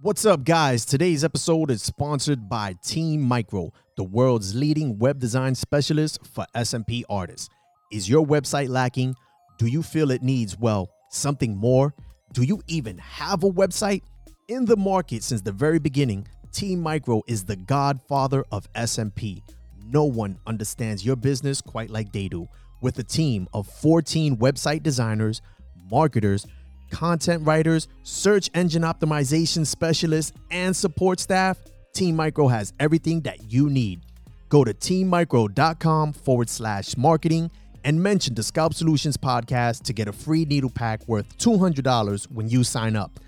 What's up, guys? Today's episode is sponsored by Team Micro, the world's leading web design specialist for SMP artists. Is your website lacking? Do you feel it needs, well, something more? Do you even have a website? In the market since the very beginning, Team Micro is the godfather of SMP. No one understands your business quite like they do. With a team of 14 website designers, marketers, content writers, search engine optimization specialists, and support staff, Team Micro has everything that you need. Go to teammicro.com forward slash marketing and mention the Scalp Solutions podcast to get a free needle pack worth $200 when you sign up.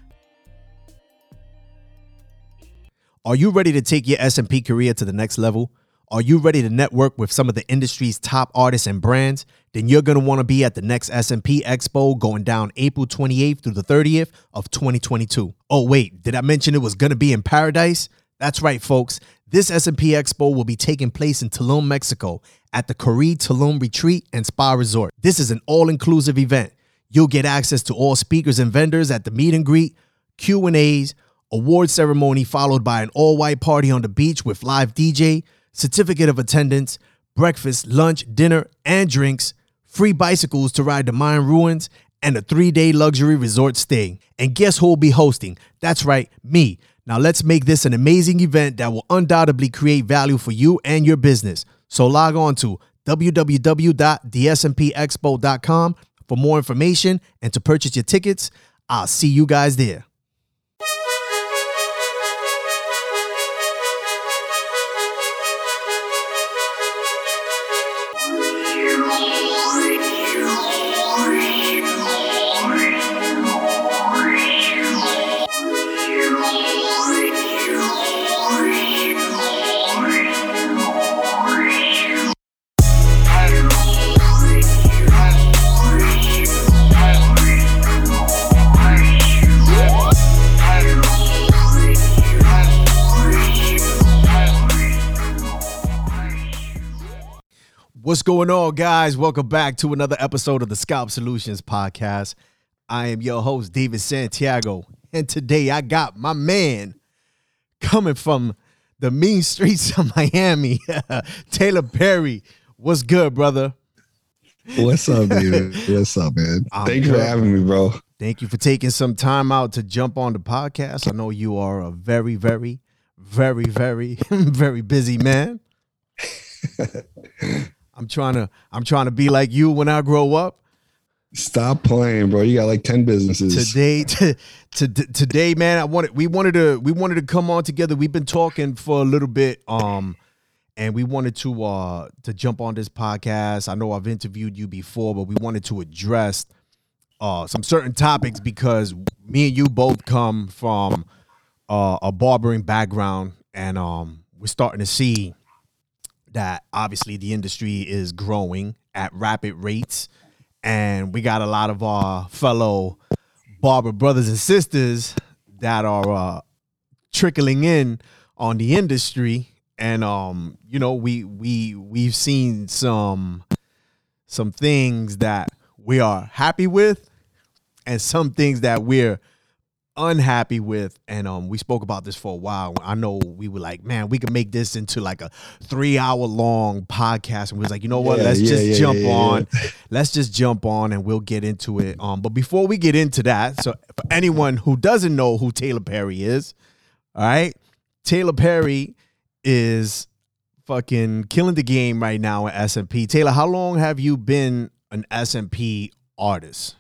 Are you ready to take your SMP career to the next level? Are you ready to network with some of the industry's top artists and brands? Then you're going to want to be at the next SMP Expo going down April 28th through the 30th of 2022. Oh wait, did I mention it was going to be in Paradise? That's right, folks. This SMP Expo will be taking place in Tulum, Mexico at the Caribe Tulum Retreat and Spa Resort. This is an all-inclusive event. You'll get access to all speakers and vendors at the meet and greet, Q&As, award ceremony followed by an all-white party on the beach with live DJ, certificate of attendance, breakfast, lunch, dinner, and drinks, free bicycles to ride the Mayan ruins, and a three-day luxury resort stay. And guess who will be hosting? That's right, me. Now let's make this an amazing event that will undoubtedly create value for you and your business. So log on to www.thesmpexpo.com for more information and to purchase your tickets. I'll see you guys there. What's going on, guys? Welcome back to another episode of the Scalp Solutions Podcast. I am your host, David Santiago, and today I got my man coming from the mean streets of Miami, Taylor Perry. What's good, brother? What's up, dude? What's up, man? I'm Thank you for having me, bro. Thank you for taking some time out to jump on the podcast. I know you are a very, very, very, very, very busy man. I'm trying to I'm trying to be like you when I grow up. Stop playing, bro. You got like 10 businesses. Today to, to, today man, I wanted we wanted to we wanted to come on together. We've been talking for a little bit um and we wanted to uh to jump on this podcast. I know I've interviewed you before, but we wanted to address uh some certain topics because me and you both come from uh, a barbering background and um we're starting to see that obviously the industry is growing at rapid rates. And we got a lot of our fellow barber brothers and sisters that are uh, trickling in on the industry. And um you know we we we've seen some some things that we are happy with and some things that we're unhappy with and um we spoke about this for a while. I know we were like man we could make this into like a three hour long podcast and we was like you know what? Yeah, let's yeah, just yeah, jump on. let's just jump on and we'll get into it. Um but before we get into that so for anyone who doesn't know who taylor perry is all right? Taylor perry is fucking killing the game right now at smp taylor how long have you been an smp artist?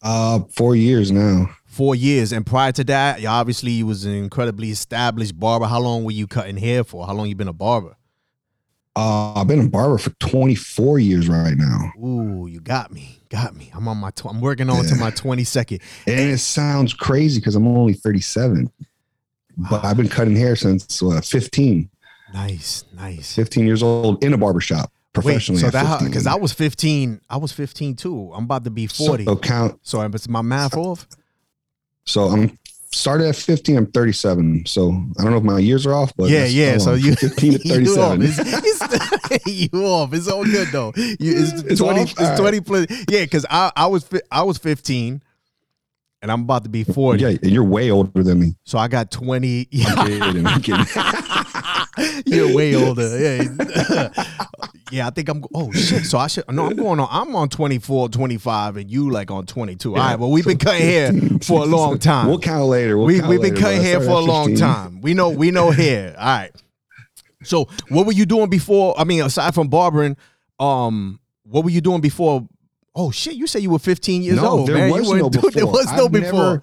Uh, four years now. Four years. And prior to that, you obviously you was an incredibly established barber. How long were you cutting hair for? How long you been a barber? Uh, I've been a barber for 24 years right now. Ooh, you got me, got me. I'm on my. Tw- I'm working on to my 22nd. And it sounds crazy because I'm only 37, but I've been cutting hair since uh, 15, Nice, nice. 15 years old in a barber shop Wait, professionally. so that because I was 15. I was 15 too. I'm about to be 40. So count. So, is my math off? So I'm started at 15. I'm 37. So I don't know if my years are off, but yeah, yeah. So you 15 to you off. 37. It's, it's, you off. It's all good though. You, it's, It's 20. off? It's All right. 20 plus. Yeah, because I I was I was 15. and I'm about to be 40. Yeah, and you're way older than me. So I got 20. I'm kidding. I'm kidding. You're way older. Yeah. yeah, I think I'm oh shit. So I should no, I'm going on I'm on 24, 25, and you like on 22. All right, well, we've been cutting hair for a long time. We'll count later. We'll we we've been later, cutting hair for a at long 15. time. We know we know hair. All right. So what were you doing before? I mean, aside from barbering, um, what were you doing before? Oh shit! You said you were 15 years No, old, there man. was you no doing- There before. was no I've before. never-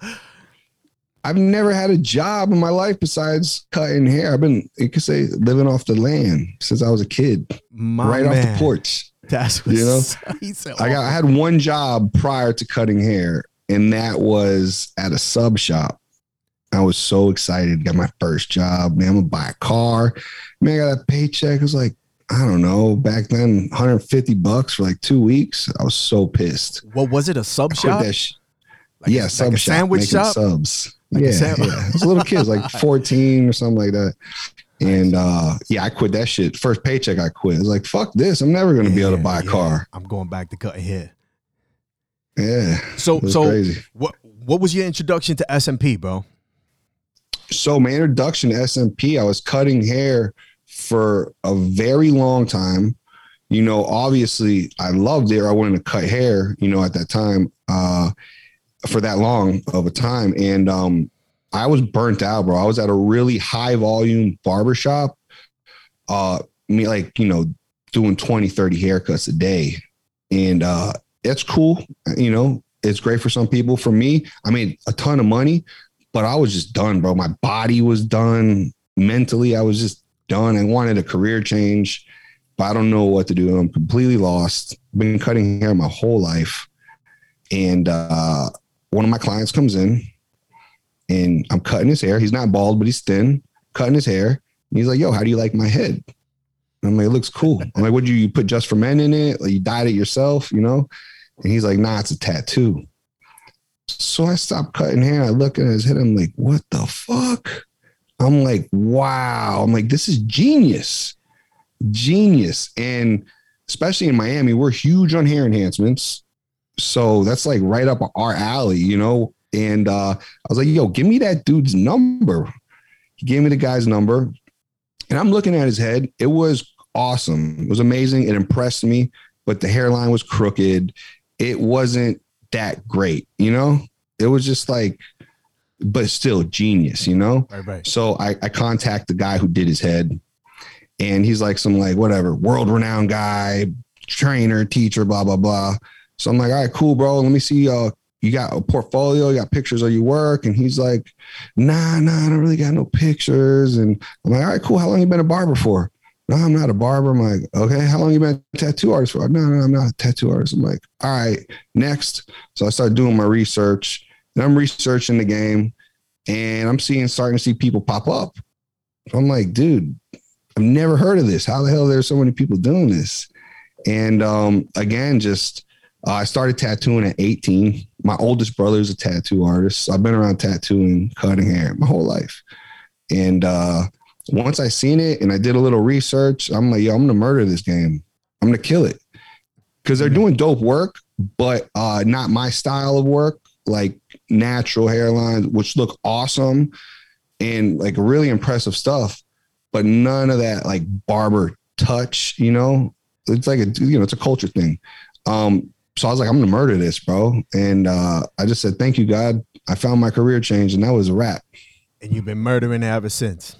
I've never had a job in my life besides cutting hair. I've been, you could say, living off the land since I was a kid, My right man. off the porch. That's what You know? he said. I got I had one job prior to cutting hair, and that was at a sub shop. I was so excited, got my first job. Man, I'm gonna buy a car. Man, I got a paycheck. It was like, I don't know, back then, 150 bucks for like two weeks. I was so pissed. What was it? A sub shop? sh- Like a- yeah, like sub a shop, sandwich shop? subs. Like yeah, yeah. It was little kids, like 14 or something like that. And uh, yeah, I quit that shit. First paycheck, I quit. I was like, fuck this. I'm never gonna be able to buy a yeah. car. I'm going back to cutting hair. Yeah, So so crazy. what what was your introduction to SMP, bro? so my introduction to SMP, I was cutting hair for a very long time. You know, obviously I loved it. I wanted to cut hair, you know, at that time, uh, for that long of a time. And um, I was burnt out, bro. I was at a really high volume barbershop. Uh, me like, you know, doing 20, 30 haircuts a day. And uh it's cool, you know, it's great for some people. For me, I made a ton of money, but I was just done, bro. My body was done. Mentally, I was just done. I wanted a career change, but I don't know what to do. I'm completely lost. Been cutting hair my whole life. And uh, one of my clients comes in and I'm cutting his hair. He's not bald, but he's thin, cutting his hair. And he's like, yo, how do you like my head? And I'm like, it looks cool. I'm like, what do you, you put just for men in it? Like you dyed it yourself, you know? And he's like, nah, it's a tattoo. So I stopped cutting hair. I look at his head. I'm like, what the fuck? I'm like, wow. I'm like, this is genius. Genius. And especially in Miami, we're huge on hair enhancements. So that's like right up our alley, you know? And uh, I was like, yo, give me that dude's number. He gave me the guy's number. And I'm looking at his head. It was awesome. It was amazing. It impressed me, but the hairline was crooked. It wasn't that great, you know? It was just like, but still genius, you know? Right, right. So I, I contact the guy who did his head, and he's like some like whatever world renowned guy, trainer, teacher, blah blah blah. So I'm like, all right, cool, bro. Let me see. Uh, you got a portfolio, you got pictures of your work, and he's like, nah, nah, I don't really got no pictures. And I'm like, all right, cool. How long you been a barber for? No, I'm not a barber. I'm like, okay, how long you been a tattoo artist for? No, no, I'm not a tattoo artist. I'm like, all right, next. So I started doing my research, and I'm researching the game, and I'm seeing starting to see people pop up. I'm like, dude, I've never heard of this. How the hell there's so many people doing this? And um, again, just uh, I started tattooing at 18. My oldest brother is a tattoo artist. So I've been around tattooing, cutting hair my whole life. And uh, once I seen it and I did a little research, I'm like, yo, I'm gonna murder this game. I'm gonna kill it because they're doing dope work, but uh, not my style of work. Like natural hairlines, which look awesome and like really impressive stuff, but none of that like barber touch. You know, it's like a you know it's a culture thing. Um, so I was like, I'm gonna murder this, bro. And uh, I just said, thank you, God. I found my career change, and that was a wrap. And you've been murdering it ever since.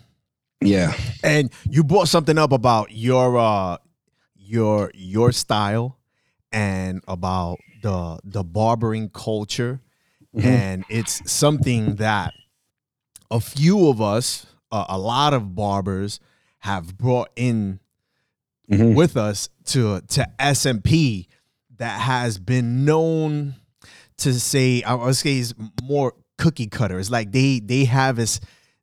Yeah. And you brought something up about your uh your your style and about the the barbering culture Mhm. and it's something that a few of us uh, a lot of barbers have brought in Mhm. with us to to SMP that has been known to say I would say is more cookie cutters. Like they they have this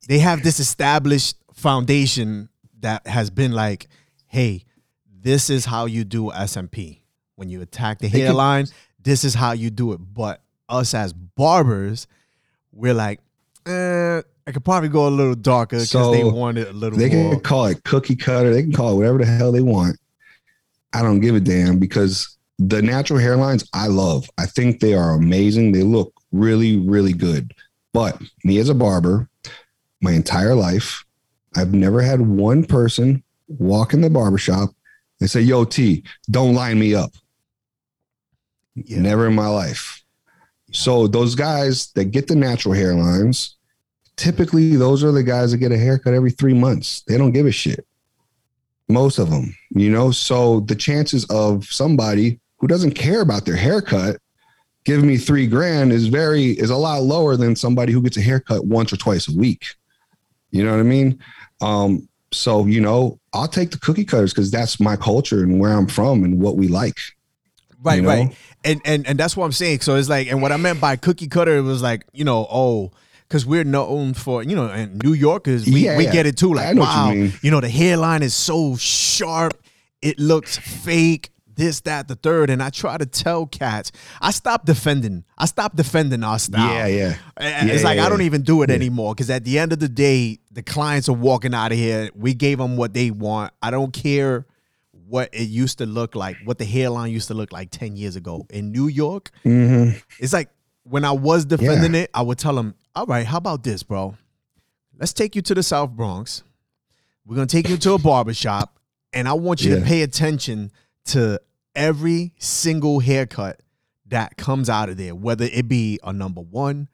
they have this established foundation that has been like, hey, this is how you do SMP. When you attack the hairline, this is how you do it. But us as barbers, we're like, eh, I could probably go a little darker because So, they want it a little They more. can call it cookie cutter. They can call it whatever the hell they want. I don't give a damn because the natural hairlines I love. I think they are amazing. They look really, really good. But me as a barber, my entire life, I've never had one person walk in the barbershop and say, Yo, T, don't line me up. Yeah. Never in my life. So those guys that get the natural hairlines, typically those are the guys that get a haircut every three months. They don't give a shit. Most of them, you know. So the chances of somebody who doesn't care about their haircut giving me three grand is very is a lot lower than somebody who gets a haircut once or twice a week. You know what I mean? Um, so you know, I'll take the cookie cutters because that's my culture and where I'm from and what we like. Right, you know? right. And and and that's what I'm saying. So it's like, and what I meant by cookie cutter it was like, you know, oh, because we're known for, you know, and New Yorkers, we, Yeah, we yeah. get it too. Like, know you wow, mean. you know, the hairline is so sharp, it looks fake. This, that, the third, and I try to tell cats. I stopped defending. I stopped defending our style. Yeah, yeah. And Yeah, it's like yeah, I don't even do it anymore because at the end of the day, the clients are walking out of here. We gave them what they want. I don't care what it used to look like, what the hairline used to look like 10 years ago. In New York, Mhm. it's like when I was defending it, I would tell them, all right, how about this, bro? Let's take you to the South Bronx. We're going to take you to a barbershop, and I want you to pay attention to every single haircut that comes out of there, whether it be a number one,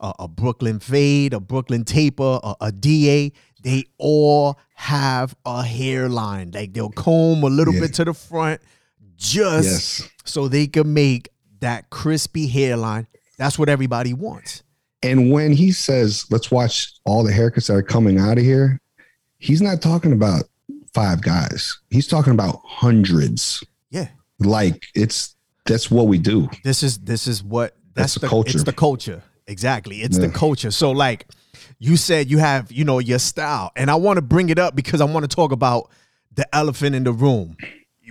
a, a Brooklyn fade, a Brooklyn taper, a, a DA. They all have a hairline. Like they'll comb a little Yeah. bit to the front just Yes. so they can make that crispy hairline. That's what everybody wants. And when he says, let's watch all the haircuts that are coming out of here, he's not talking about five guys. He's talking about hundreds. Yeah. Like it's that's what we do. This is this is what that's, That's the the culture. It's the culture. Exactly. It's the culture. So like you said you have, you know, your style. And I want to bring it up because I want to talk about the elephant in the room.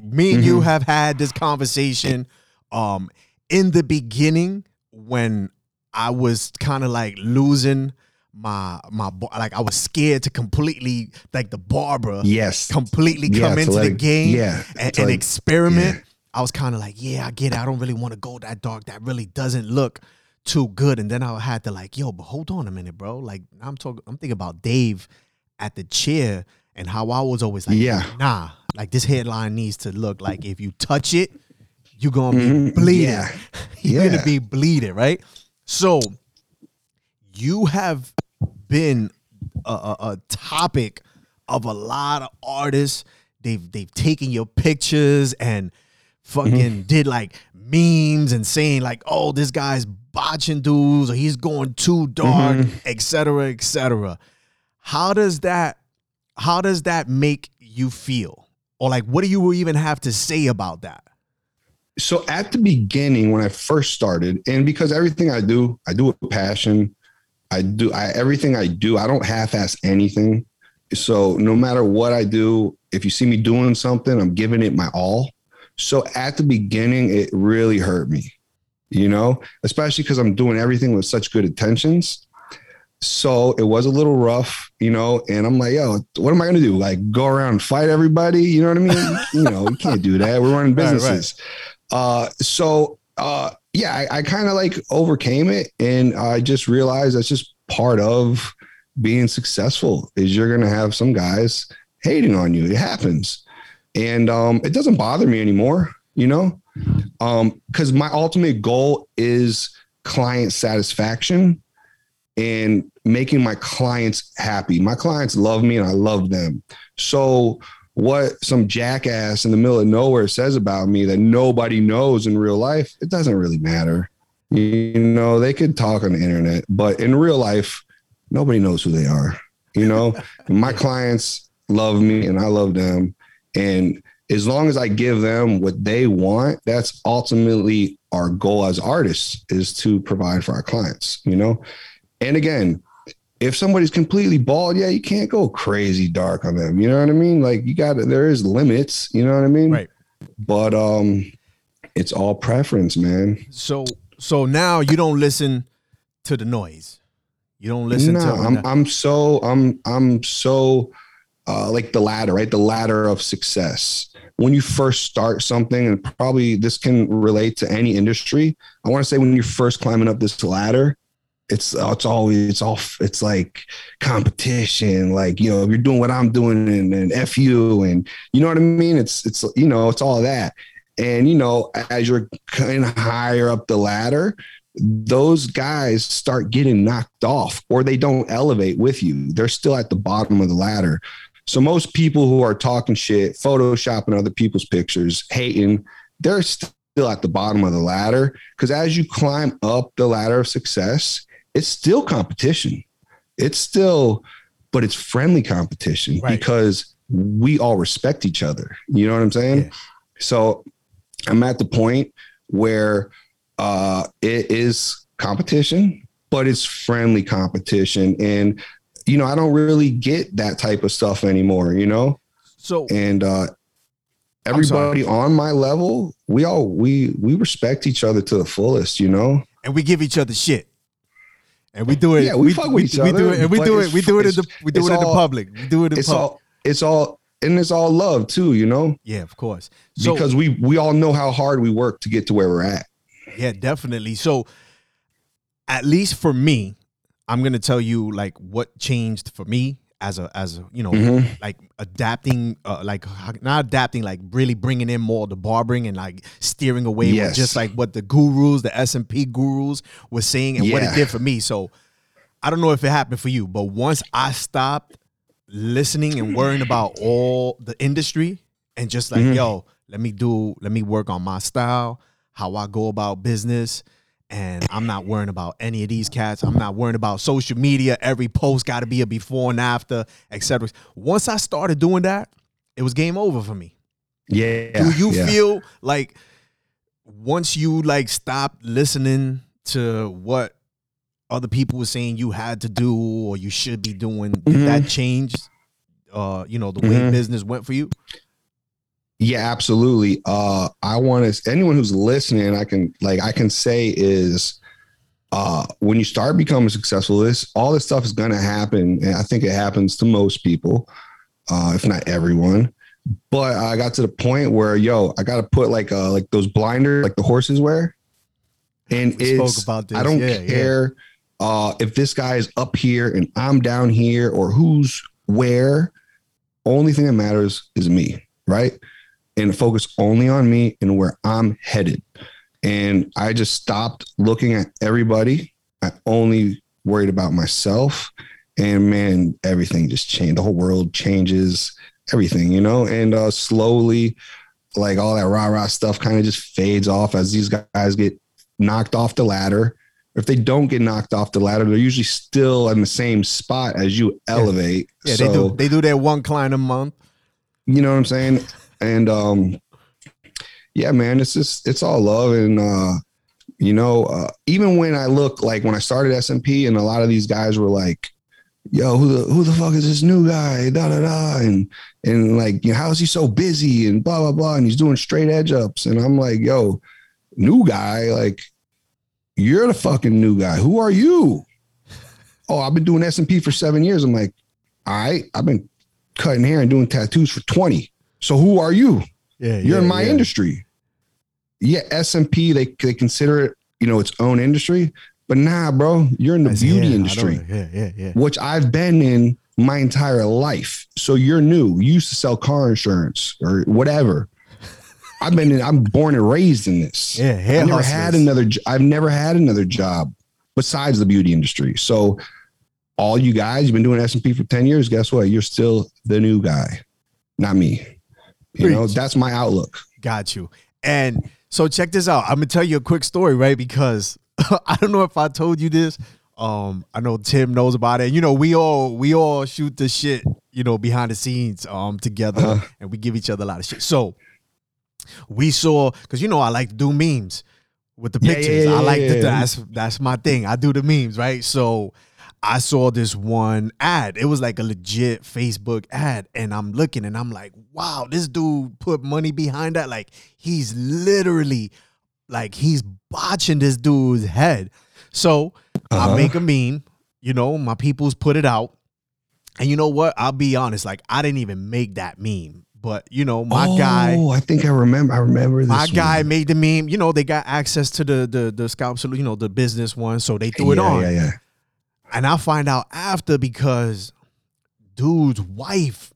Me and Mm-hmm. you have had this conversation um in the beginning when I was kind of like losing my my like I was scared to completely like the barber Yes. completely come to into let the game yeah, and like- experiment. yeah. I was kind of like, yeah, I get it. I don't really want to go that dark. That really doesn't look too good. And then I had to like, yo, but hold on a minute, bro. Like I'm talking, I'm thinking about Dave at the chair and how I was always like, Yeah. nah, like this headline needs to look like if you touch it, you're gonna be Mhm. bleeding. Yeah. you're gonna be bleeding, right? So you have been a, a, a topic of a lot of artists. They've they've taken your pictures and fucking Mm-hmm. did like memes and saying like, oh, this guy's botching dudes or he's going too dark, Mm-hmm. et cetera, et cetera. How does that how does that make you feel? Or like what do you even have to say about that? so at the beginning when I first started, and because everything I do, I do with passion. I do I everything I do, I don't half-ass anything. So no matter what I do, if you see me doing something, I'm giving it my all. So at the beginning, it really hurt me, you know, especially because I'm doing everything with such good intentions. So it was a little rough, you know, and I'm like, yo, what am I gonna do? Like go around and fight everybody? You know what I mean? you know, we can't do that. We're running Right, right. businesses. Uh, so uh, yeah, I, I kind of like overcame it, and I just realized that's just part of being successful. Is you're gonna have some guys hating on you. It happens, and um, it doesn't bother me anymore. You know, um, because my ultimate goal is client satisfaction and making my clients happy. My clients love me and I love them. So what some jackass in the middle of nowhere says about me that nobody knows in real life, it doesn't really matter. You know, they could talk on the internet, but in real life, nobody knows who they are. You know, my clients love me and I love them. And as long as I give them what they want, that's ultimately our goal as artists is to provide for our clients, you know? And again, if somebody's completely bald, yeah, you can't go crazy dark on them. You know what I mean? Like you got there is limits, you know what I mean? Right. But um it's all preference, man. So so now you don't listen to the noise. You don't listen no, to I'm I'm so I'm I'm so uh, like the ladder, right? The ladder of success. When you first start something, and probably this can relate to any industry. I want to say when you're first climbing up this ladder, it's it's always it's all it's like competition like you know if you're doing what i'm doing and, and f you and you know what i mean it's it's you know it's all that and you know as you're kind of higher up the ladder those guys start getting knocked off or they don't elevate with you they're still at the bottom of the ladder so most people who are talking shit photoshopping other people's pictures hating they're still at the bottom of the ladder because as you climb up the ladder of success it's still competition. It's still, but it's friendly competition right. because we all respect each other. You know what I'm saying? Yeah. So I'm at the point where uh, it is competition, but it's friendly competition. And, you know, I don't really get that type of stuff anymore, you know? So, and, uh, everybody on my level, we all, we, we respect each other to the fullest, you know? And we give each other shit and we do it. Yeah, we, we fuck with we, each we other. Do it, and we do it. We do it in the we do it in the public. We do it in it's public. all it's all and it's all love too. You know. Yeah, of course. So, because we we all know how hard we work to get to where we're at. Yeah, definitely. So, at least for me, I'm gonna tell you like what changed for me as a as a you know mm-hmm. like adapting uh, like not adapting like really bringing in more the barbering and like steering away yes. just like what the gurus the SMP gurus were saying and yeah. what it did for me so I don't know if it happened for you but once I stopped listening and worrying about all the industry and just like mm-hmm. yo let me do let me work on my style how I go about business and I'm not worrying about any of these cats. I'm not worrying about social media. Every post got to be a before and after, etc. Once I started doing that, it was game over for me. Yeah. Do you yeah. feel like once you like stopped listening to what other people were saying you had to do or you should be doing, mm-hmm. that changed uh, you know, the way mm-hmm. business went for you? Yeah, absolutely. Uh, I want to anyone who's listening, I can like I can say is uh, when you start becoming successful, this all this stuff is going to happen, and I think it happens to most people, uh, if not everyone. But I got to the point where, yo, I got to put like uh like those blinders, like the horses wear, and we it's I don't yeah, care yeah. uh if this guy is up here and I'm down here or who's where. Only thing that matters is me, right? And focus only on me and where I'm headed. And I just stopped looking at everybody. I only worried about myself. And man, everything just changed. The whole world changes, everything, you know, and uh, slowly, like all that rah rah stuff kind of just fades off as these guys get knocked off the ladder. If they don't get knocked off the ladder, they're usually still in the same spot as you elevate. Yeah, yeah so, they do. They do their one climb a month. You know what I'm saying? And um yeah man it's just it's all love. And uh you know uh, even when i look like when i started SMP and a lot of these guys were like yo who the who the fuck is this new guy? Da da da. And and like you know, how is he so busy? And blah blah blah. And he's doing straight edge ups. And i'm like yo new guy like you're the fucking new guy. Who are you? Oh i've been doing SMP for seven years. I'm like all right i've been cutting hair and doing tattoos for 20 so who are you? Yeah, you're yeah, in my yeah. industry. Yeah, SMP they they consider it you know its own industry, but nah, bro, you're in the beauty yeah, industry. Yeah, yeah, yeah. Which I've been in my entire life. So you're new. You used to sell car insurance or whatever. I've been in, I'm born and raised in this. Yeah, I've never had another I've never had another job besides the beauty industry. So all you guys, you've been doing SMP for 10 years, guess what? You're still the new guy, not me. You Preach. know, that's my outlook. Got you. And so check this out. I'm gonna tell you a quick story, right? Because I don't know if I told you this. Um, I know Tim knows about it. You know, we all we all shoot the shit, you know, behind the scenes um together uh-huh. and we give each other a lot of shit. So we saw because you know I like to do memes with the pictures. Yeah, yeah, I like to that's that's my thing. I do the memes, right? So I saw this one ad. It was like a legit Facebook ad. And I'm looking and I'm like, wow, this dude put money behind that. Like he's literally like he's botching this dude's head. So uh-huh. I make a meme, you know, my people's put it out. And you know what? I'll be honest. Like I didn't even make that meme, but you know my oh, guy. Oh, I think I remember. I remember this. My guy made the meme. You know they got access to the the the scalp, you know the business one, so they threw it on. Yeah, yeah. And I find out after because dude's wife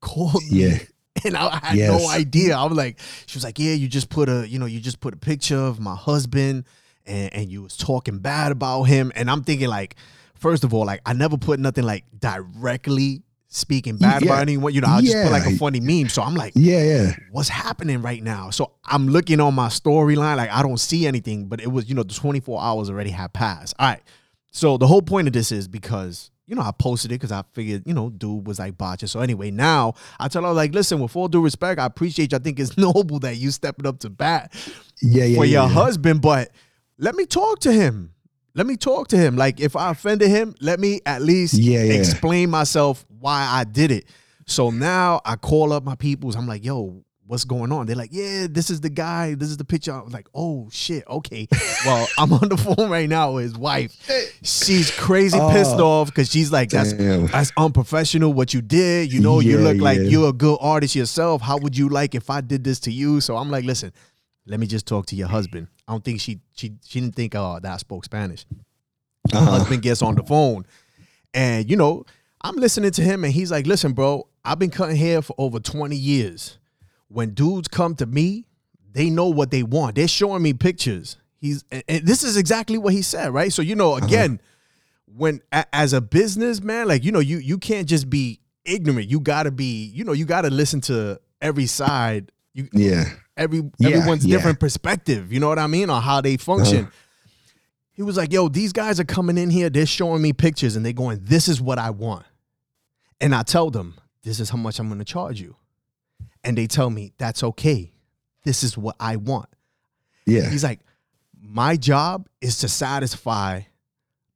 called me. And I had no idea. I was like, she was like, Yeah, you just put a, you know, you just put a picture of my husband and, and you was talking bad about him. And I'm thinking, like, first of all, like I never put nothing like directly speaking bad Yeah. about anyone. You know, I just put like a funny meme. So I'm like, Yeah, yeah. what's happening right now? So I'm looking on my storyline, like I don't see anything, but it was, you know, the 24 hours already had passed. All right. So the whole point of this is because, you know, I posted it because I figured, you know, dude was like botching. So anyway, now I tell her, like, listen, with all due respect, I appreciate you. I think it's noble that you stepping up to bat Yeah, yeah. for yeah, your yeah. husband, but let me talk to him. Let me talk to him. Like if I offended him, let me at least Yeah, explain myself why I did it. So now I call up my peoples. I'm like, yo, what's going on? They're like, yeah, this is the guy. This is the picture. I'm like, oh shit, okay. Well, I'm on the phone right now with his wife. She's crazy pissed Oh, off because she's like, that's Damn. that's unprofessional what you did. You know, you Yeah, look like you're a good artist yourself. How would you like if I did this to you? So I'm like, listen, let me just talk to your husband. I don't think she she she didn't think uh, that I spoke Spanish. My Uh-huh. husband gets on the phone, and you know, I'm listening to him, and he's like, listen, bro, I've been cutting hair for over 20 years. When dudes come to me, they know what they want. They're showing me pictures. He's and, this is exactly what he said, right? So you know, uh-huh. again, when a, as a businessman, like you know, you you can't just be ignorant. You gotta be, you know, you gotta listen to every side. You Yeah. every Yeah, everyone's yeah. different perspective. You know what I mean on how they uh-huh. function. He was like, "Yo, these guys are coming in here. They're showing me pictures, and they're going, this is what I want.' And I tell them, this is how much I'm going to charge you, and they tell me that's okay. This is what I want. Yeah. He's like, my job is to satisfy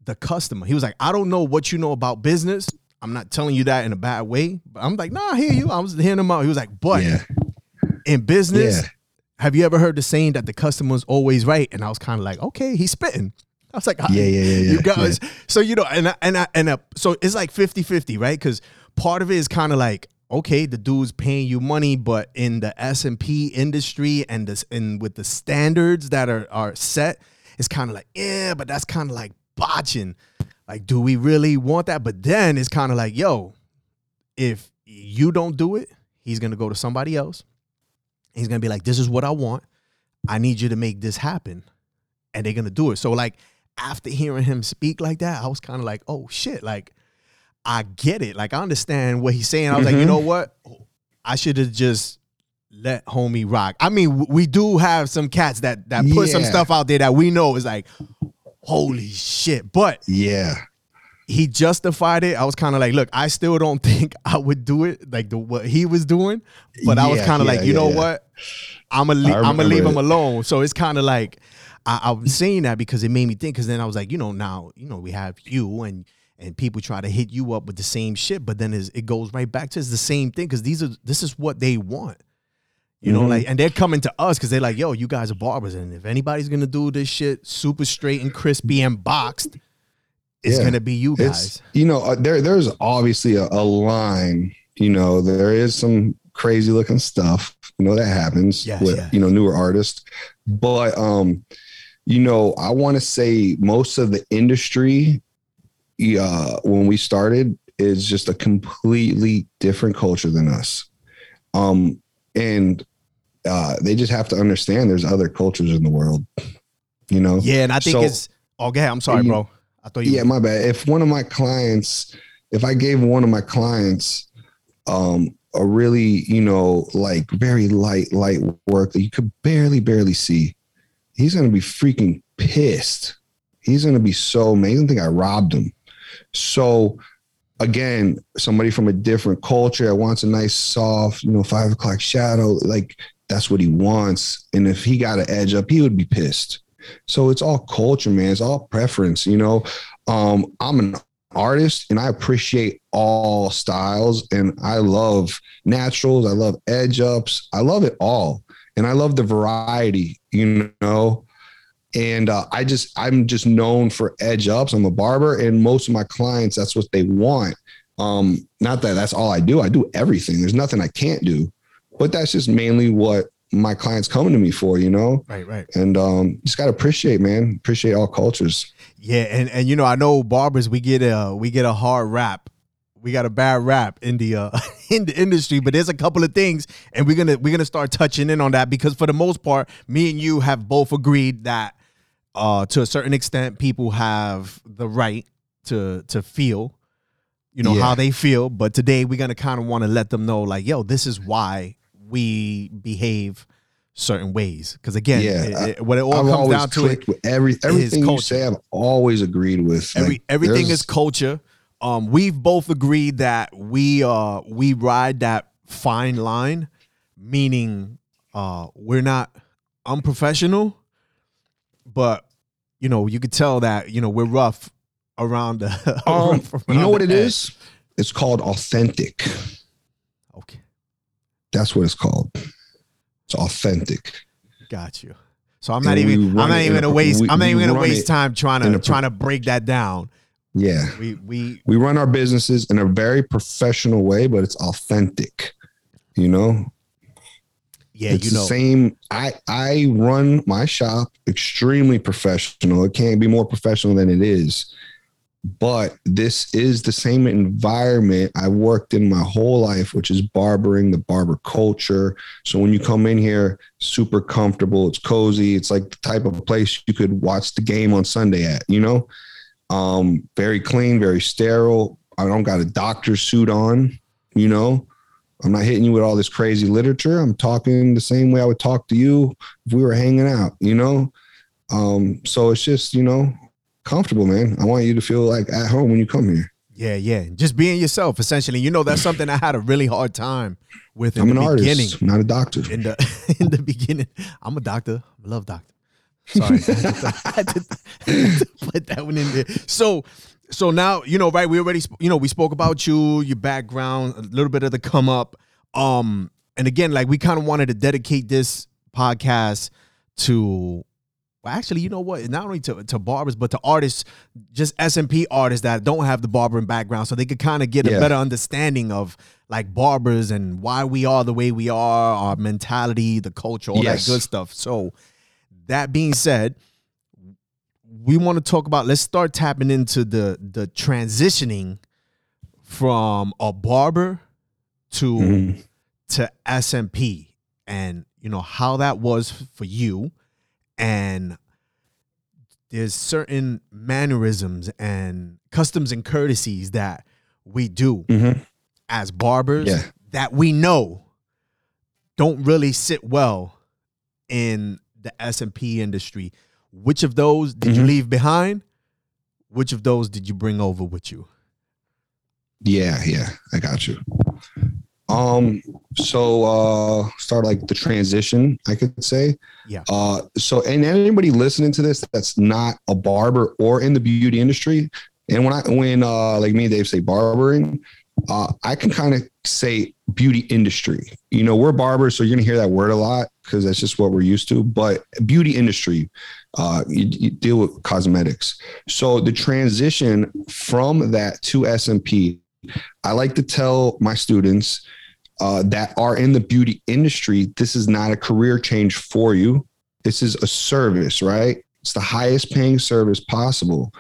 the customer. He was like, I don't know what you know about business. I'm not telling you that in a bad way, but I'm like, nah, I hear you. I was hearing him out. He was like, but Yeah. in business, Yeah. have you ever heard the saying that the customer's always right? And I was kind of like, okay, he's spitting. I was like, Yeah, yeah, yeah, yeah, you guys. So, you know, and I, and I, and I, so it's like 50 50, right? Because part of it is kind of like, okay, the dude's paying you money, but in the SMP industry and this and with the standards that are are set, it's kind of like, yeah, but that's kind of like botching. Like, do we really want that? But then it's kind of like, yo, if you don't do it, he's gonna go to somebody else. He's gonna be like, this is what I want. I need you to make this happen. And they're gonna do it. So like after hearing him speak like that, I was kind of like, oh shit, like I get it. Like I understand what he's saying. I was like, you Mhm. know what? I should have just let homie rock. I mean, we do have some cats that that put some stuff out there that we know is like, holy shit. But Yeah. he justified it. I was kind of like, look, I still don't think I would do it like the what he was doing, but I was kind of yeah, like, you yeah, know yeah. what? I'm gonna I'm gonna leave him it. alone. So it's kind of like I, I was saying that because it made me think. Because then I was like, you know, now you know we have you and and people try to hit you up with the same shit, but then it goes right back to it's the same thing because these are this is what they want. You know, Mhm. like, and they're coming to us because they're like, "Yo, you guys are barbers, and if anybody's gonna do this shit super straight and crispy and boxed, it's Yeah. gonna be you guys." It's you know uh, there there's obviously a, a line. You know there is some crazy looking stuff. You know that happens Yes, with yes. you know newer artists, but um, you know I want to say most of the industry, uh, when we started, is just a completely different culture than us. Um, and uh, they just have to understand there's other cultures in the world. You know. Yeah, and I think So- it's okay. I'm sorry, You- bro. I thought you. yeah my bad if one of my clients if i gave one of my clients um a really you know like very light light work that you could barely barely see he's gonna be freaking pissed he's gonna be so mad he's gonna think i robbed him so again somebody from a different culture that wants a nice soft you know five o'clock shadow like that's what he wants. And if he got an edge up he would be pissed. So it's all culture man. It's all preference you know? Um i'm an artist and i appreciate all styles and i love naturals. I love edge ups. I love it all. And i love the variety you know and uh, i just i'm just known for edge ups i'm a barber and most of my clients that's what they want Um, not that that's all I do. I do everything. There's nothing I can't do, but that's just mainly what my clients coming to me for, you know? Right, right. And um, just gotta appreciate, man. Appreciate all cultures. Yeah, and and you know, I know barbers we get a we get a hard rap. We got a bad rap in the uh, in the industry, but there's a couple of things, and we're gonna we're gonna start touching in on that because for the most part, me and you have both agreed that uh, to a certain extent, people have the right to to feel, you know, Yeah. how they feel. But today we're gonna kind of want to let them know, like, yo, this is why we behave certain ways. Because again, Yeah, it- it- what it all I've comes down to it, with every everything you culture. say. I've always agreed with. Every Like, everything is culture. Um, we've both agreed that we uh we ride that fine line, meaning uh we're not unprofessional, but you know you could tell that you know we're rough around the. Um, rough you know around what it edge. is? It's called authentic. Okay, That's what it's called. It's authentic. got you. So I'm And not even. I'm not even a waste. we- I'm not even gonna waste time trying to a trying to break that down. Yeah. We we We run our businesses in a very professional way, but it's authentic. You know, yeah it's you the same. I I run my shop extremely professional. It can't be more professional than it is. But this is the same environment I worked in my whole life, which is barbering, the barber culture. So when you come in here, super comfortable, it's cozy. It's like the type of place you could watch the game on Sunday at, you know? Um, very clean, very sterile. I don't got a doctor suit on, you know. I'm not hitting you with all this crazy literature. I'm talking the same way I would talk to you if we were hanging out, you know. Um, so it's just, you know, comfortable, man. I want you to feel like at home when you come here. Yeah, yeah. Just being yourself, essentially. You know, that's something I had a really hard time with in I'm an the artist, not a doctor. In the in the beginning, I'm a doctor. I love doctor. Sorry, I had to, I had to- I had to put that one in there. So, so now you know, right? We already, you know, we spoke about you, your background, a little bit of the come up. Um, and again, like we kind of wanted to dedicate this podcast to well, actually, you know what? Not only to, to barbers, but to artists, just SMP artists that don't have the barbering background, so they could kind of get a Yeah. better understanding of like barbers and why we are the way we are, our mentality, the culture, all Yes. that good stuff. So, that being said, we want to talk about. Let's start tapping into the the transitioning from a barber to Mhm. to SMP and you know how that was for you and there's certain mannerisms and customs and courtesies that we do Mhm. as barbers Yeah. that we know don't really sit well in the SMP industry. Which of those did you Mhm. leave behind? Which of those did you bring over with you? Yeah, yeah, I got you. Um, so uh start like the transition, I could say. Yeah. Uh so and anybody listening to this that's not a barber or in the beauty industry, and when I when uh like me and Dave say barbering, uh I can kind of say beauty industry. You know, we're barbers, so you're gonna hear that word a lot because that's just what we're used to. But beauty industry, uh you, you deal with cosmetics. So the transition from that to SMP I like to tell my students uh, that are in the beauty industry, this is not a career change for you. This is a service, right? It's the highest paying service possible.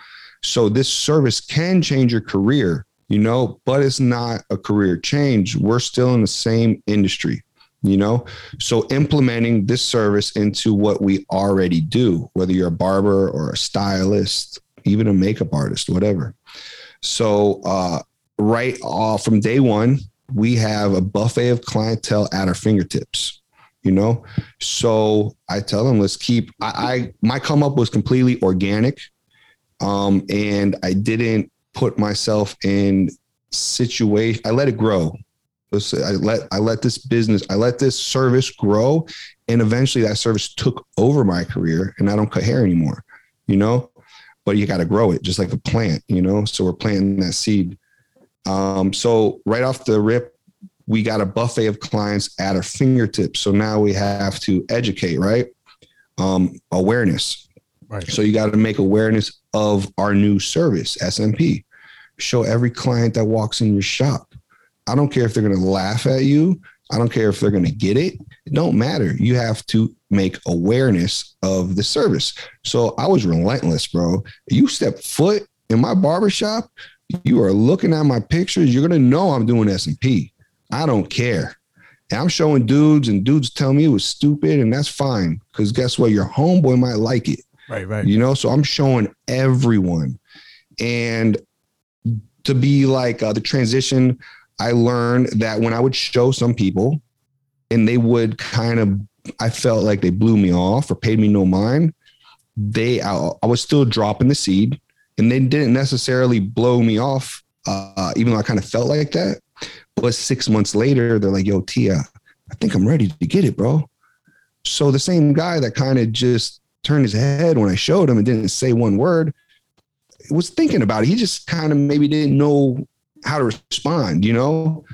So this service can change your career, you know, but it's not a career change. We're still in the same industry, you know? So implementing this service into what we already do, whether you're a barber or a stylist, even a makeup artist, whatever. So, uh, right off from day one, we have a buffet of clientele at our fingertips. You know, so I tell them, let's keep. I, I my come up was completely organic, um, and I didn't put myself in situation. I let it grow. I let I let this business, I let this service grow, and eventually that service took over my career, and I don't cut hair anymore. You know, but you got to grow it just like a plant. You know, so we're planting that seed. Um, so right off the rip, we got a buffet of clients at our fingertips. So now we have to educate, right? Um, awareness. Right. So you got to make awareness of our new service, SMP. show every client that walks in your shop. I don't care if they're going to laugh at you. I don't care if they're going to get it. It don't matter. You have to make awareness of the service. So I was relentless, bro. You step foot in my barbershop, you are looking at my pictures, you're going to know I'm doing SMP. I don't care. And I'm showing dudes and dudes tell me it was stupid and that's fine cuz guess what your homeboy might like it. Right, right. You know, so I'm showing everyone. And to be like uh, the transition, I learned that when I would show some people and they would kind of, I felt like they blew me off or paid me no mind, they, I, I was still dropping the seed and they didn't necessarily blow me off, uh, even though I kind of felt like that. But six months later, they're like, yo, Tia, I think I'm ready to get it, bro. So the same guy that kind of just turned his head when I showed him and didn't say one word was thinking about it. He just kind of maybe didn't know how to respond, you know?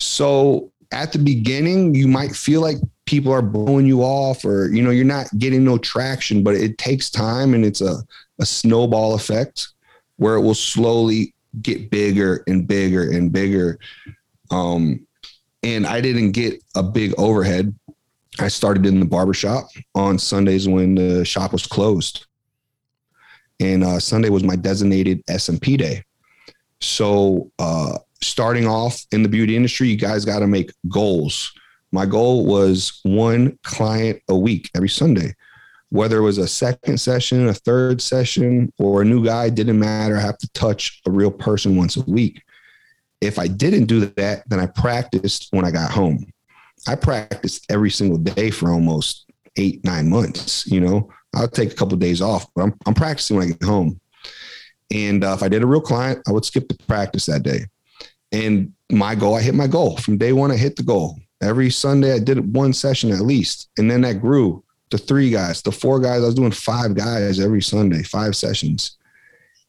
So at the beginning, you might feel like people are blowing you off or, you know, you're not getting no traction, but it takes time and it's a, a snowball effect where it will slowly get bigger and bigger and bigger. Um, and I didn't get a big overhead. I started in the barbershop on Sundays when the shop was closed and uh, Sunday was my designated SMP day. So uh, starting off in the beauty industry, you guys got to make goals. My goal was one client a week every Sunday, whether it was a second session, a third session, or a new guy, didn't matter. I have to touch a real person once a week. If I didn't do that, then I practiced when I got home. I practiced every single day for almost eight, nine months, you know, I'll take a couple of days off, but I'm, I'm practicing when I get home. And uh, if I did a real client, I would skip the practice that day. And my goal, I hit my goal from day one. I hit the goal every Sunday. I did one session at least, and then that grew to three guys, to four guys. I was doing five guys every Sunday, five sessions,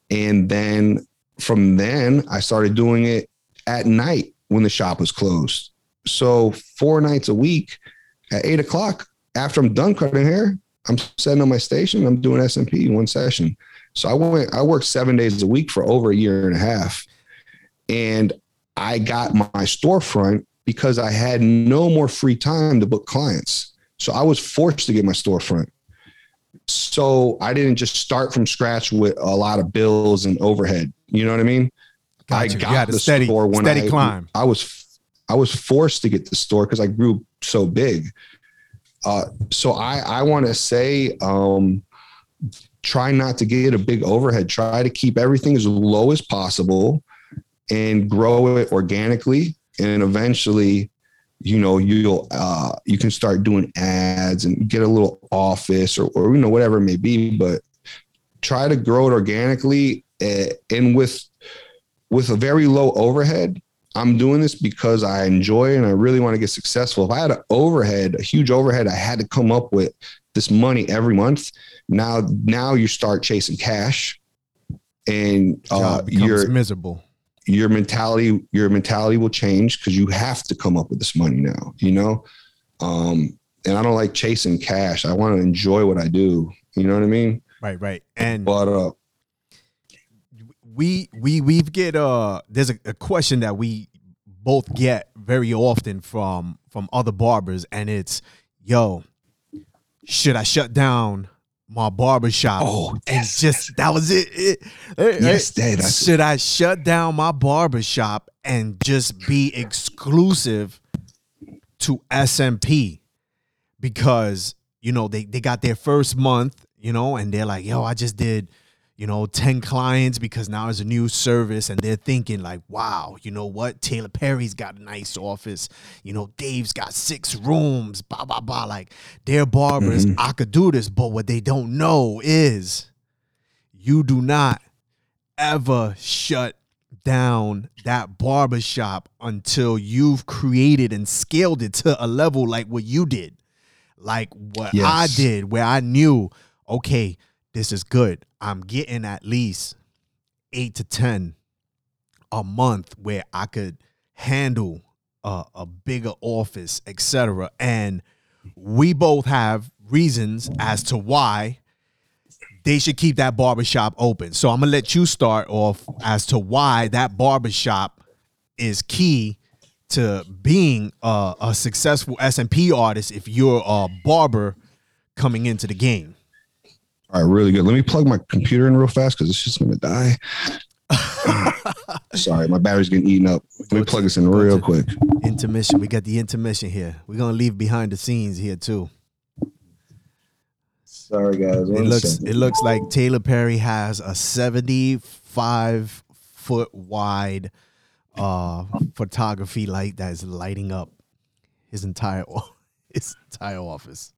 and then from then I started doing it at night when the shop was closed. So four nights a week at eight o'clock after I'm done cutting hair, I'm setting on my station. I'm doing SMP one session. So I went, I worked seven days a week for over a year and a half. And I got my storefront because I had no more free time to book clients. So I was forced to get my storefront. So I didn't just start from scratch with a lot of bills and overhead. You know what I mean? Got I got the steady, store when steady I, climb. I was I was forced to get the store because I grew so big. Uh, so I, I want to say, um, try not to get a big overhead. Try to keep everything as low as possible and grow it organically. And eventually, you know, you'll uh, you can start doing ads and get a little office or, or you know whatever it may be. But try to grow it organically uh, and with with a very low overhead I'm doing this because I enjoy it and I really want to get successful. If I had an overhead, a huge overhead, I had to come up with this money every month. Now, now you start chasing cash, and uh, you're miserable. Your mentality, your mentality will change because you have to come up with this money now. You know, um, and I don't like chasing cash. I want to enjoy what I do. You know what I mean? Right, right. And but uh, we we we've get uh there's a, a, question that we both get very often from from other barbers and it's yo should i shut down my barbershop oh and yes, just yes. that was it, it, it yes Dad, should i shut down my barbershop and just be exclusive to SMP because you know they they got their first month you know and they're like yo i just did you know, 10 clients because now it's a new service and they're thinking like, wow, you know what? Taylor Perry's got a nice office. You know, Dave's got six rooms, blah, blah, blah. Like they're barbers. Mm-hmm. I could do this. But what they don't know is you do not ever shut down that barbershop until you've created and scaled it to a level like what you did. Like what yes. I did, where I knew, okay, this is good. I'm getting at least eight to 10 a month where I could handle a, bigger office, etc. And we both have reasons as to why they should keep that barbershop open. So I'm gonna let you start off as to why that barbershop is key to being a, a successful SMP artist if you're a barber coming into the game. All right, really good. Let me plug my computer in real fast because it's just gonna die. Sorry, my battery's getting eaten up. Let me plug this in real quick. Intermission. We got the intermission here. We're gonna leave behind the scenes here too. Sorry, guys. It looks second. it looks like Taylor Perry has a 75 foot wide uh photography light that is lighting up his entire his entire office.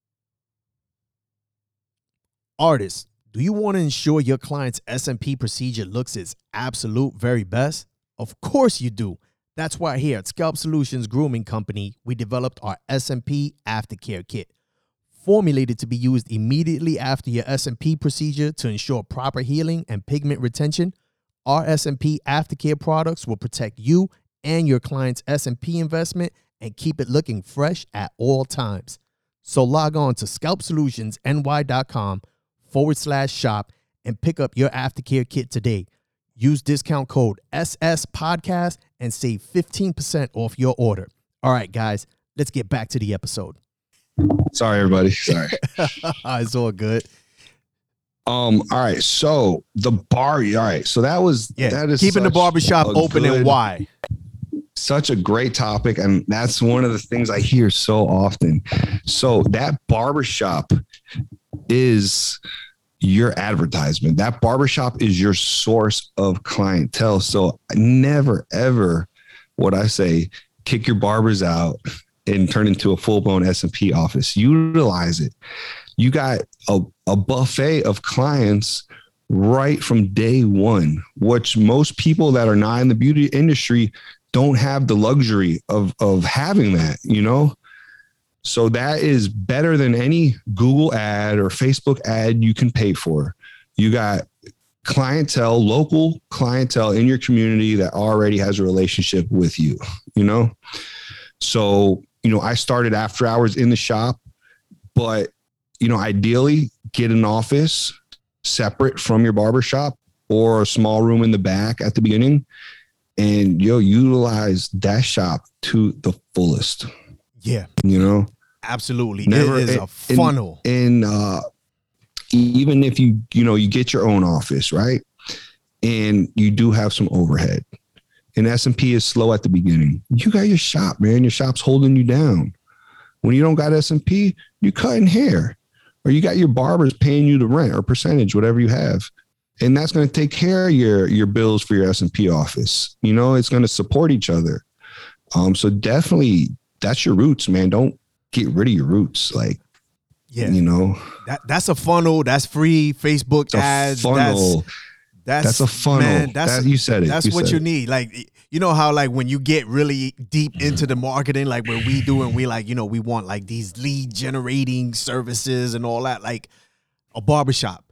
Artists, do you want to ensure your client's SMP procedure looks its absolute very best? Of course you do. That's why here at Scalp Solutions Grooming Company, we developed our SMP Aftercare Kit. Formulated to be used immediately after your SMP procedure to ensure proper healing and pigment retention, our SMP Aftercare products will protect you and your client's SMP investment and keep it looking fresh at all times. So log on to scalpsolutionsny.com forward slash shop and pick up your aftercare kit today. Use discount code SS Podcast and save 15% off your order. All right, guys, let's get back to the episode. Sorry, everybody. Sorry. it's all good. Um, all right. So the bar, all right. So that was yeah, that is keeping the barbershop open good, and why. Such a great topic, and that's one of the things I hear so often. So that barbershop is your advertisement. That barbershop is your source of clientele. So never, ever would I say kick your barbers out and turn into a full blown SMP office. Utilize it. You got a, a buffet of clients right from day one, which most people that are not in the beauty industry don't have the luxury of, of having that, you know? So that is better than any Google ad or Facebook ad you can pay for. You got clientele, local clientele in your community that already has a relationship with you, you know? So, you know, I started after hours in the shop, but, you know, ideally get an office separate from your barbershop or a small room in the back at the beginning and yo utilize that shop to the fullest. Yeah. You know? Absolutely. Never, it is a funnel. And uh, even if you, you know, you get your own office, right? And you do have some overhead. And SMP is slow at the beginning. You got your shop, man. Your shop's holding you down. When you don't got SMP, you're cutting hair. Or you got your barbers paying you the rent or percentage, whatever you have. And that's going to take care of your your bills for your SMP office. You know, it's going to support each other. Um, so definitely that's your roots, man. Don't get rid of your roots. Like, yeah, you know, that that's a funnel. That's free Facebook ads. Funnel. That's, that's, that's a funnel. Man, that's that, you said it. That's you what you it. need. Like you know how like when you get really deep mm-hmm. into the marketing, like what we do, and we like you know we want like these lead generating services and all that. Like a barbershop,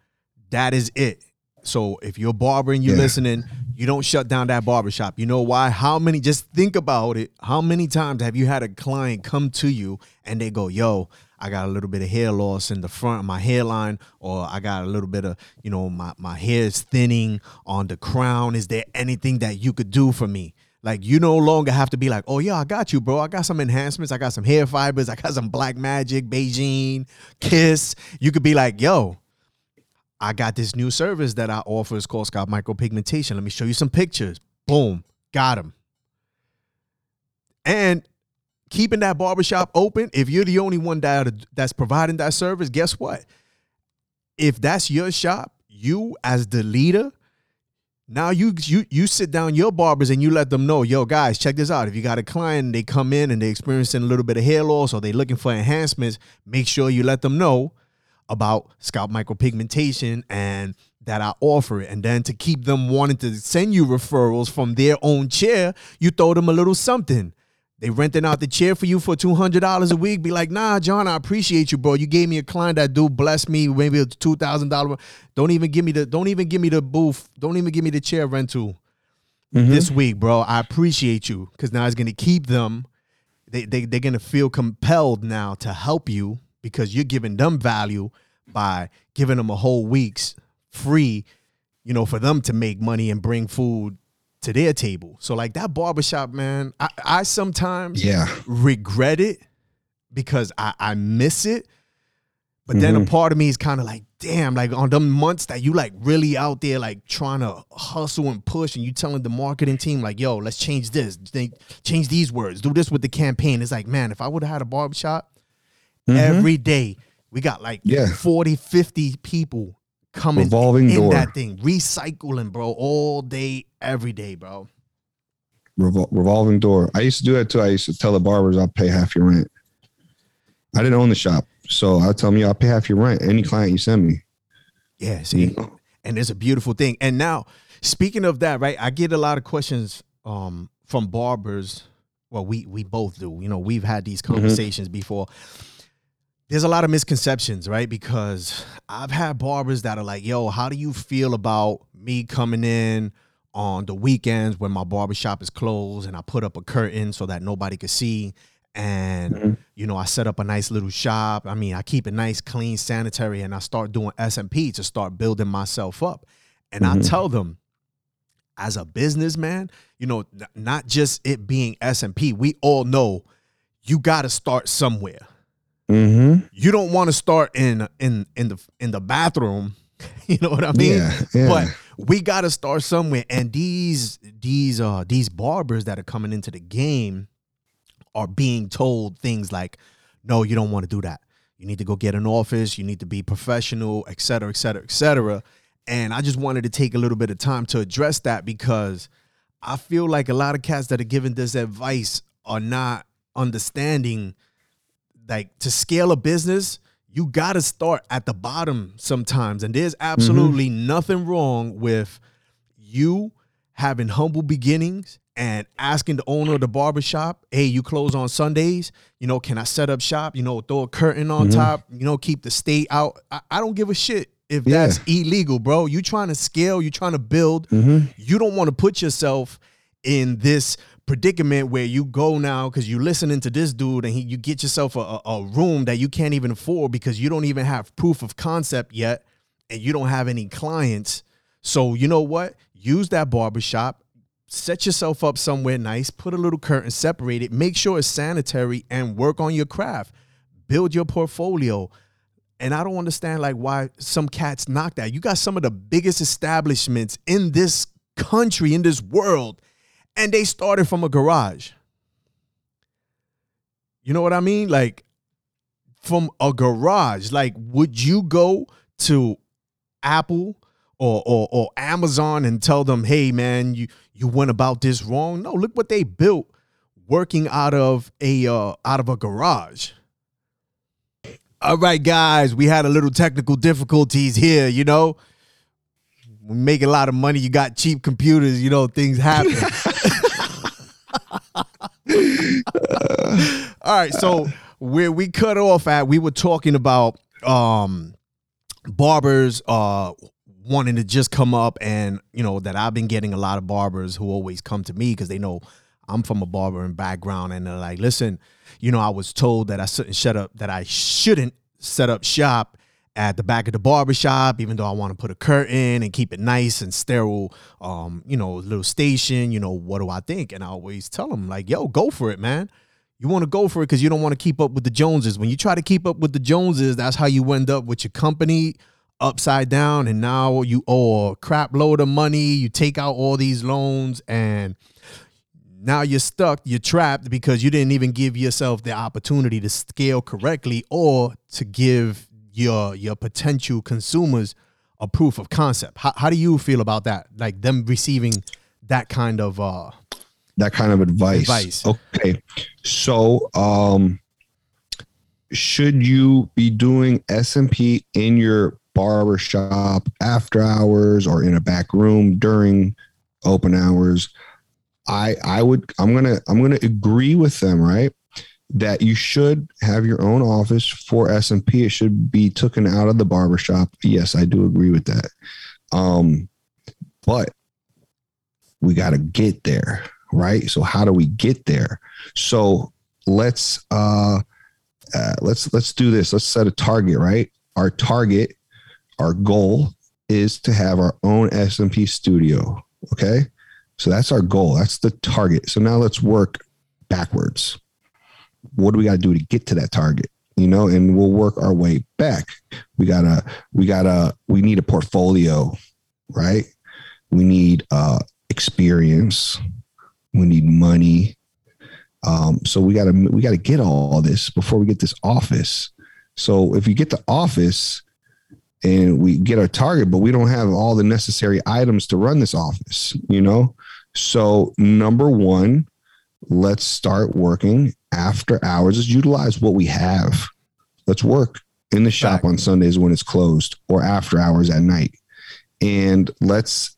that is it. So if you're a barber and you're yeah. listening, you don't shut down that barbershop. You know why? How many, just think about it. How many times have you had a client come to you and they go, yo, I got a little bit of hair loss in the front of my hairline, or I got a little bit of, you know, my, my hair is thinning on the crown. Is there anything that you could do for me? Like you no longer have to be like, oh yeah, I got you, bro. I got some enhancements. I got some hair fibers. I got some black magic, Beijing, Kiss. You could be like, yo, I got this new service that I offer. It's called Scalp Micropigmentation. Let me show you some pictures. Boom, got him. And keeping that barbershop open, if you're the only one that that's providing that service, guess what? If that's your shop, you as the leader, now you you you sit down your barbers and you let them know, yo guys, check this out. If you got a client, they come in and they experiencing a little bit of hair loss or they looking for enhancements, make sure you let them know about scalp micropigmentation and that I offer it. And then to keep them wanting to send you referrals from their own chair, you throw them a little something. They renting out the chair for you for two hundred dollars a week. Be like, nah, John, I appreciate you, bro. You gave me a client that do bless me, maybe a two thousand dollar. Don't even give me the. Don't even give me the booth. Don't even give me the chair rental mm-hmm. this week, bro. I appreciate you because now it's gonna keep them. They they they're gonna feel compelled now to help you because you're giving them value by giving them a whole week's free, you know, for them to make money and bring food to their table. So like that barbershop, man, I, I sometimes Yeah. regret it because I, I miss it. But then a Mhm. part of me is kind of like, damn, like on them months that you like really out there like trying to hustle and push and you telling the marketing team like, yo, let's change this, they change these words, do this with the campaign. It's like, man, if I would have had a barbershop Mhm. every day, we got like Yeah. 40, 50 people coming Revolving in door. that thing, recycling, bro, all day, every day, bro. Revol- revolving door. I used to do that too. I used to tell the barbers I'll pay half your rent. I didn't own the shop. So I tell them, yeah, I'll pay half your rent. Any client you send me. Yeah, see, You know? and it's a beautiful thing. And now, speaking of that, right? I get a lot of questions um, from barbers. Well, we we both do. You know, we've had these conversations before. There's a lot of misconceptions, right? Because I've had barbers that are like, "Yo, how do you feel about me coming in on the weekends when my barbershop is closed and I put up a curtain so that nobody could see?" And Mhm. you know, I set up a nice little shop. I mean, I keep it nice, clean, sanitary, and I start doing SMP to start building myself up. And I Mhm. tell them, as a businessman, you know, not just it being SMP, we all know you got to start somewhere. Mm-hmm. You don't want to start in in in the in the bathroom. You know what I mean? yeah. Yeah. But we got to start somewhere. And these these uh these barbers that are coming into the game are being told things like, "No, you don't want to do that. You need to go get an office. You need to be professional, et cetera, et cetera, et cetera." And I just wanted to take a little bit of time to address that because I feel like a lot of cats that are giving this advice are not understanding like to scale a business you got to start at the bottom sometimes. And there's absolutely nothing wrong with you having humble beginnings and asking the owner of the barbershop hey you close on sundays? You know can i set up shop? You know throw a curtain on Mhm. top you know keep the state out. I, I don't give a shit if Yeah. that's illegal bro. You trying to scale you trying to build. Mhm. you don't want to put yourself in this predicament where you go now because you're listening to this dude and he, you get yourself a, a, a room that you can't even afford because you don't even have proof of concept yet and you don't have any clients. So you know what? Use that barbershop. Set yourself up somewhere nice. Put a little curtain separate it. Make sure it's sanitary and work on your craft. Build your portfolio. And I don't understand like why some cats knock that. You got some of the biggest establishments in this country, in this world, and they started from a garage. You know what I mean? Like from a garage. Like, would you go to Apple or, or or Amazon and tell them, hey man, you you went about this wrong? No, look what they built working out of a uh, out of a garage. All right, guys, we had a little technical difficulties here, you know. We make a lot of money. You got cheap computers, you know, things happen. All right, so where we cut off at, we were talking about um barbers uh wanting to just come up and you know that I've been getting a lot of barbers who always come to me because they know I'm from a barbering background and they're like, listen, you know, I was told that I shouldn't shut up that I shouldn't set up shop at the back of the barbershop, even though I want to put a curtain and keep it nice and sterile, um, you know, little station, you know, what do I think? And I always tell them, like, yo, go for it, man. You want to go for it because you don't want to keep up with the Joneses. When you try to keep up with the Joneses, that's how you end up with your company upside down. And now you owe a crap load of money. You take out all these loans and now you're stuck, you're trapped because you didn't even give yourself the opportunity to scale correctly or to give your your potential consumers a proof of concept. How, how do you feel about that? Like them receiving that kind of uh that kind of advice. Advice. Okay. So, um, should you be doing SMP in your barber shop after hours or in a back room during open hours? I I would I'm gonna I'm gonna agree with them, right? That you should have your own office for SMP. It should be taken out of the barber shop. Yes, I do agree with that. Um, but we got to get there right so how do we get there so let's uh, uh let's let's do this let's set a target right our target our goal is to have our own SMP studio. Okay. So that's our goal. That's the target. So now let's work backwards. What do we got to do to get to that target? You know, and we'll work our way back. We gotta, we gotta, we need a portfolio, right? We need uh experience. We need money. Um, so we gotta we gotta get all this before we get this office. So if you get the office, and we get our target, but we don't have all the necessary items to run this office, you know? So, number one, let's start working after hours. Let's utilize what we have. Let's work in the shop on Sundays when it's closed or after hours at night. And let's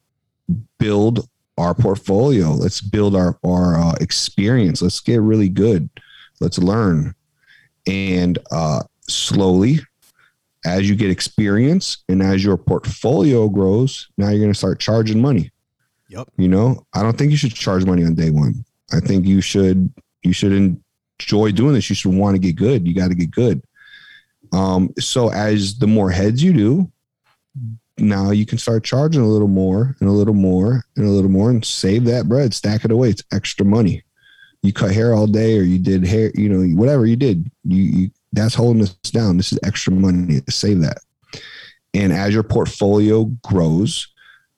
build our portfolio. Let's build our, our uh, experience. Let's get really good. Let's learn. And uh, slowly, as you get experience and as your portfolio grows, now you're going to start charging money. Yep. You know, I don't think you should charge money on day one. I think you should you should enjoy doing this. You should want to get good. You got to get good. Um, so as the more heads you do, now you can start charging a little more and a little more and a little more and save that bread, stack it away. It's extra money. You cut hair all day or you did hair, you know, whatever you did, you, you that's holding us down. This is extra money save that. And as your portfolio grows,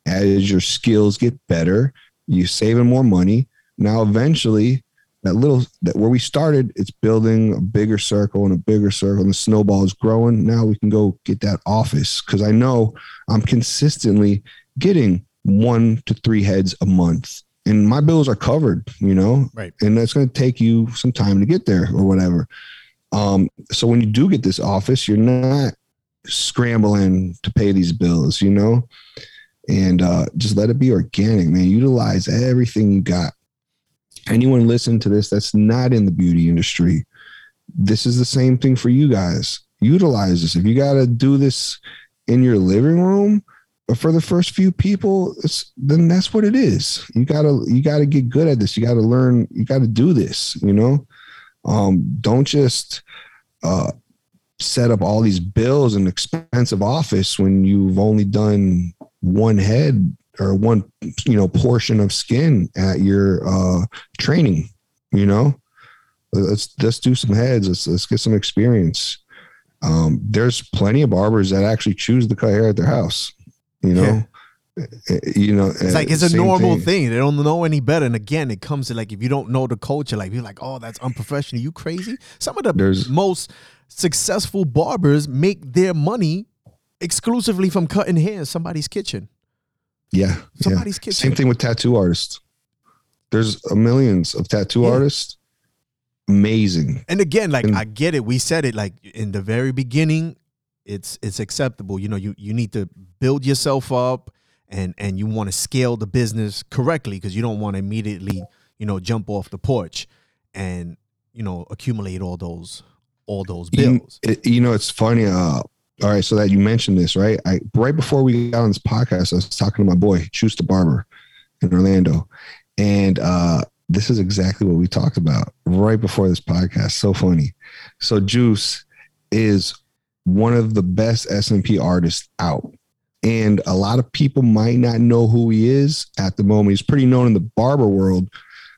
as your skills get better, you're saving more money. Now, eventually, that little that where we started, it's building a bigger circle and a bigger circle, and the snowball is growing. Now we can go get that office because I know I'm consistently getting one to three heads a month, and my bills are covered. You know, right? And that's going to take you some time to get there or whatever. Um, so when you do get this office, you're not scrambling to pay these bills, you know, and uh, just let it be organic, man. Utilize everything you got. Anyone listen to this that's not in the beauty industry, this is the same thing for you guys. Utilize this. If you got to do this in your living room for the first few people, then that's what it is. You gotta you gotta get good at this. You gotta learn. You gotta do this. You know. Um, don't just uh, set up all these bills and expensive office when you've only done one head or one you know portion of skin at your uh, training. You know, let's let's do some heads. Let's let's get some experience. Um, there's plenty of barbers that actually choose to cut hair at their house. You know. Yeah you know it's like it's a normal thing. thing. they don't know any better and again it comes to like if you don't know the culture like you're like oh that's unprofessional you crazy some of the There's, most successful barbers make their money exclusively from cutting hair in somebody's kitchen yeah somebody's yeah. kitchen same thing with tattoo artists. There's millions of tattoo yeah. artists. Amazing. And again like and, i get it. We said it like in the very beginning it's it's acceptable. You know you you need to build yourself up and and you want to scale the business correctly because you don't want to immediately you know jump off the porch and you know accumulate all those all those bills. you, you know it's funny uh all right so that you mentioned this right i right before we got on this podcast i was talking to my boy Juice the barber in orlando and uh this is exactly what we talked about right before this podcast so funny so juice is one of the best SMP artists out and a lot of people might not know who he is at the moment. He's pretty known in the barber world.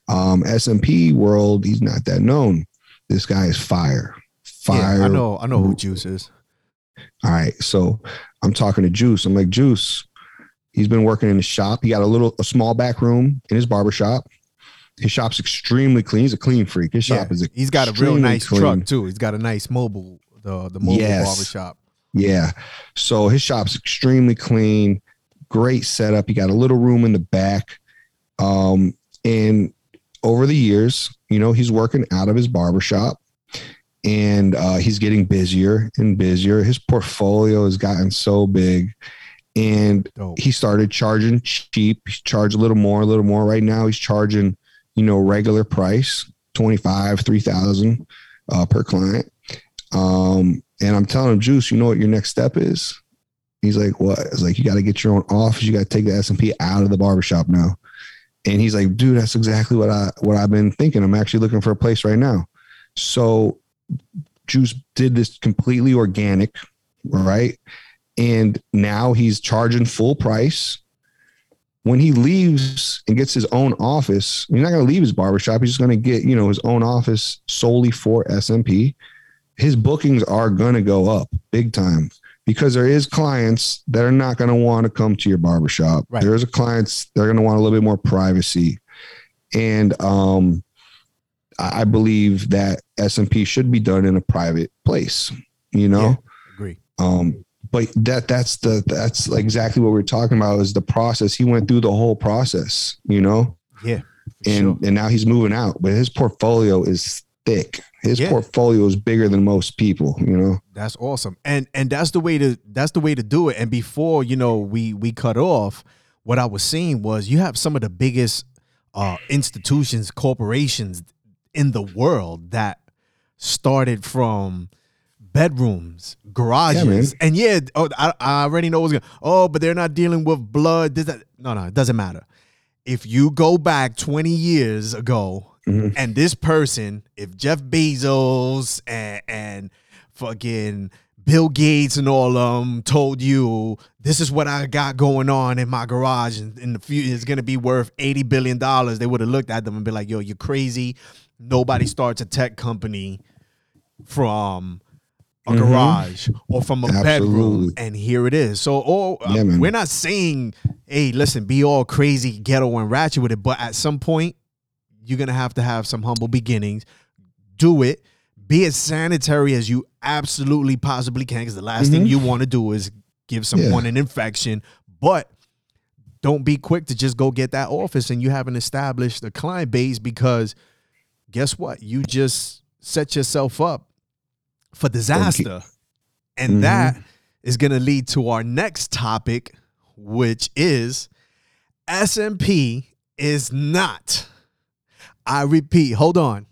Um, SMP world, he's not that known. This guy is fire. Fire. Yeah, I know, I know who Juice is. All right. So I'm talking to Juice. I'm like, Juice, he's been working in the shop. He got a little a small back room in his barber shop. His shop's extremely clean. He's a clean freak. His shop yeah, is He's got a real nice clean. truck too. He's got a nice mobile the the mobile yes. barber shop. Yeah. So his shop's extremely clean, great setup. He got a little room in the back. Um, and over the years, you know, he's working out of his barbershop and uh, he's getting busier and busier. His portfolio has gotten so big and oh. he started charging cheap. He charged a little more, a little more. Right now, he's charging, you know, regular price 25, 3000 uh, per client. Um, and I'm telling him, Juice, you know what your next step is? He's like, what? It's like, you got to get your own office. You got to take the SMP out of the barbershop now. And he's like, dude, that's exactly what I, what I've been thinking. I'm actually looking for a place right now. So Juice did this completely organic, right? and now he's charging full price. When he leaves and gets his own office, he's not going to leave his barbershop. He's just going to get, you know, his own office solely for SMP. His bookings are going to go up big time because there is clients that are not going to want to come to your barbershop. Right. There's a clients they're going to want a little bit more privacy. And um I believe that SMP should be done in a private place, you know? Yeah. Agree. Um, but that that's the that's exactly what we're talking about is the process. He went through the whole process, you know, Yeah. and sure. and now he's moving out. But his portfolio is thick. His Yeah. portfolio is bigger than most people, you know. That's awesome. And and that's the way to that's the way to do it. And before, you know, we we cut off, what I was seeing was you have some of the biggest uh institutions, corporations in the world that started from bedrooms, garages. and yeah, oh, I, I already know what's going Oh, but they're not dealing with blood. This, that. No, no, it doesn't matter. If you go back 20 years ago Mhm. and this person, if Jeff Bezos and, and fucking Bill Gates and all of them told you this is what I got going on in my garage and in the future it's gonna be worth 80 billion dollars, they would have looked at them and be like, yo, you're crazy. Nobody starts a tech company from a Mhm. garage or from a bedroom and here it is. So oh uh, Yeah, man. we're not saying, hey, listen, be all crazy, ghetto and ratchet with it, but at some point you're gonna have to have some humble beginnings. Do it. Be as sanitary as you absolutely possibly can, because the last thing Mhm. you want to do is give someone an infection. But don't be quick to just go get that office and you haven't established a client base because guess what? You just set yourself up for disaster. And Mhm. that is going to lead to our next topic, which is SMP is not, I repeat, hold on,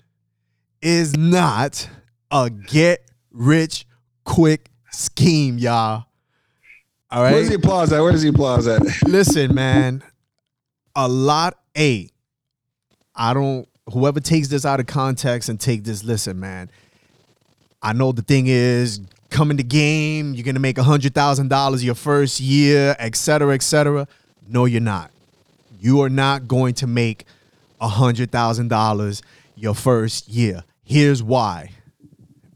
is not a get rich quick scheme, y'all. All right. Where's the applause at? Where's the applause at? Listen, man, a lot. A, I don't. Whoever takes this out of context and take this, listen, man. I know the thing is come in the game. You're gonna make a hundred thousand dollars your first year, et cetera, et cetera. No, you're not. You are not going to make a hundred thousand dollars your first year. Here's why.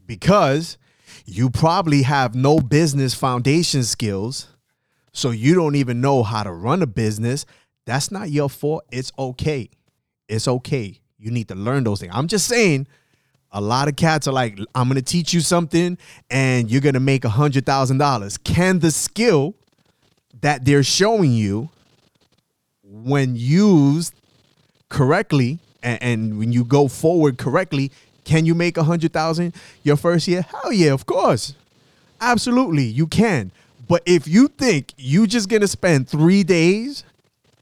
Because you probably have no business foundation skills so you don't even know how to run a business, that's not your fault. It's okay. It's okay. You need to learn those things. I'm just saying, a lot of cats are like, I'm gonna teach you something and you're gonna make a hundred thousand dollars. Can the skill that they're showing you when used correctly and, and when you go forward correctly, can you make a hundred thousand your first year? Hell yeah, of course. Absolutely, you can. But if you think you're just gonna spend three days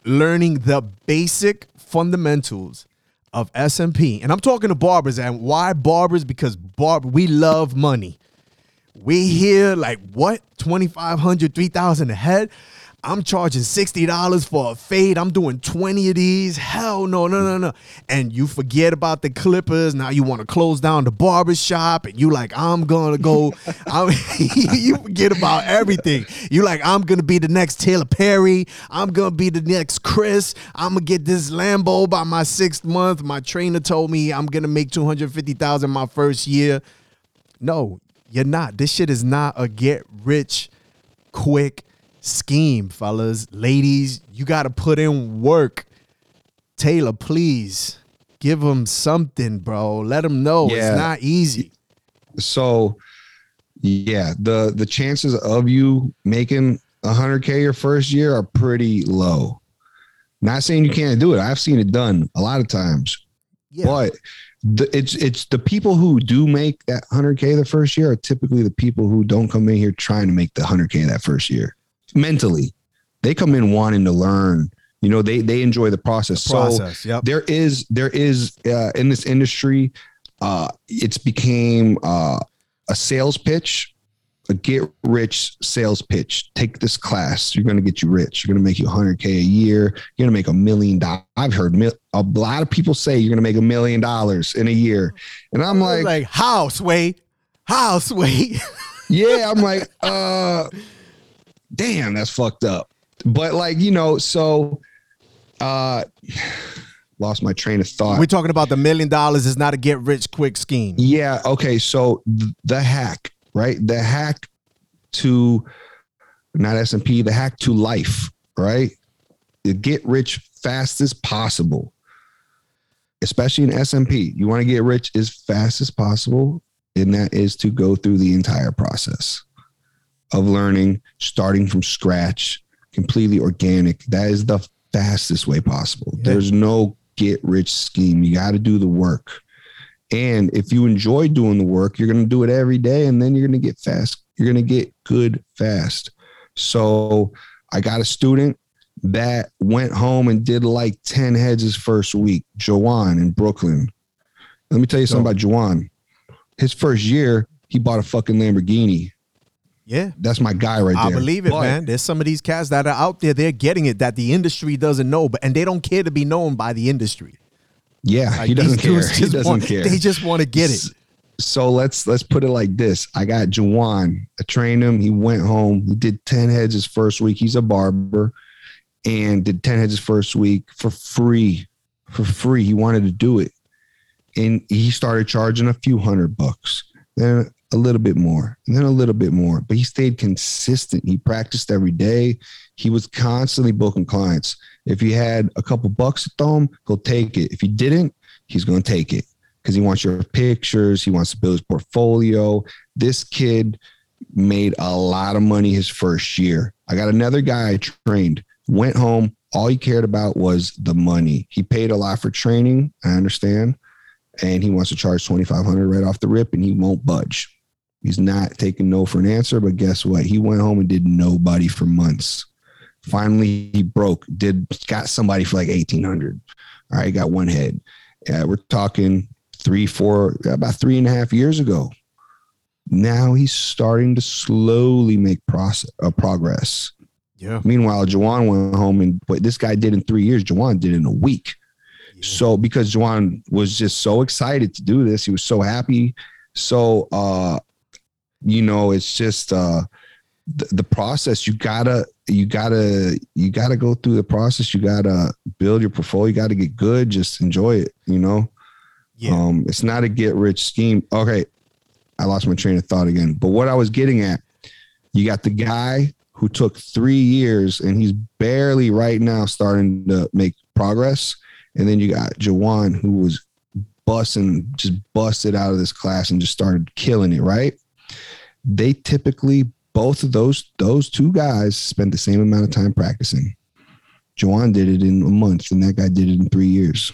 learning the basic fundamentals of SMP, and I'm talking to barbers, and why barbers? Because barb we love money. We hear like what 2500 3000 a head. I'm charging $60 for a fade. I'm doing 20 of these. Hell no, no, no, no. And you forget about the clippers. Now you want to close down the barber shop and you like, I'm gonna go. I'm, you forget about everything. You like, I'm gonna be the next Taylor Perry. I'm gonna be the next Chris. I'm gonna get this Lambo by my sixth month. My trainer told me I'm gonna make 250,000 my first year. No, you're not. This shit is not a get rich quick scheme, fellas. Ladies, you got to put in work. Taylor, please give them something, bro. Let them know Yeah. it's not easy. So yeah, the the chances of you making 100k your first year are pretty low. Not saying you can't do it. I've seen it done a lot of times. Yeah. But the, it's it's the people who do make that 100k the first year are typically the people who don't come in here trying to make the 100k that first year. Mentally, they come in wanting to learn. You know, they they enjoy the process. So Process. yep. there is there is uh, in this industry uh it's became uh a sales pitch a get rich sales pitch take this class you're going to get you rich you're going to make you 100k a year you're going to make a million dollars i've heard mil- a lot of people say you're going to make a million dollars in a year and i'm like, like how, Sway? How, Sway? yeah i'm like uh damn, that's fucked up. But like, you know, so uh lost my train of thought. We're talking about the million dollars is not a get rich quick scheme. Yeah. Okay. So th- the hack, right? The hack to not SMP, the hack to life, right? To get rich fast as possible, especially in SMP. You want to get rich as fast as possible, and that is to go through the entire process of learning, starting from scratch, completely organic. That is the fastest way possible. Yeah. There's no get rich scheme. You got to do the work. And if you enjoy doing the work, you're going to do it every day and then you're going to get fast. You're going to get good fast. So I got a student that went home and did like 10 heads his first week, Jawan in Brooklyn. Let me tell you something about Jawan. His first year, he bought a fucking Lamborghini. Yeah. That's my guy right there. I believe it, But- man. There's some of these cats that are out there, they're getting it that the industry doesn't know, but and they don't care to be known by the industry. Yeah, Like, he doesn't care. He doesn't want- care. They just want to get it. So let's let's put it like this. I got Jawan. I trained him. He went home. He did 10 heads his first week. He's a barber and did 10 heads his first week for free. For free. He wanted to do it. And he started charging a few hundred bucks. Then a little bit more. And then a little bit more. But he stayed consistent. He practiced every day. He was constantly booking clients. If he had a couple bucks to throw him, he'll take it. If he didn't, he's going to take it because he wants your pictures. He wants to build his portfolio. This kid made a lot of money his first year. I got another guy I trained, went home. All he cared about was the money. He paid a lot for training. I understand. And he wants to charge 2,500 right off the rip and he won't budge. He's not taking no for an answer. But guess what? He went home and did nobody for months. Finally, he broke, did got somebody for like 1,800. All right, got one head. Yeah, we're talking three, four, about three and a half years ago. Now he's starting to slowly make process, uh, progress. Yeah. Meanwhile, Jawan went home and what this guy did in three years, Jawan did in a week. So because Jawan was just so excited to do this, he was so happy. So uh, you know, it's just uh the, the process. You gotta, you gotta, you gotta go through the process. You gotta build your portfolio. You gotta get good. Just enjoy it. You know. Yeah. Um, it's not a get rich scheme. Okay, I lost my train of thought again. But what I was getting at, you got the guy who took three years and he's barely right now starting to make progress. And then you got Jawan who was busting, just busted out of this class and just started killing it, right? They typically both of those those two guys spent the same amount of time practicing. Jawan did it in a month, and that guy did it in three years.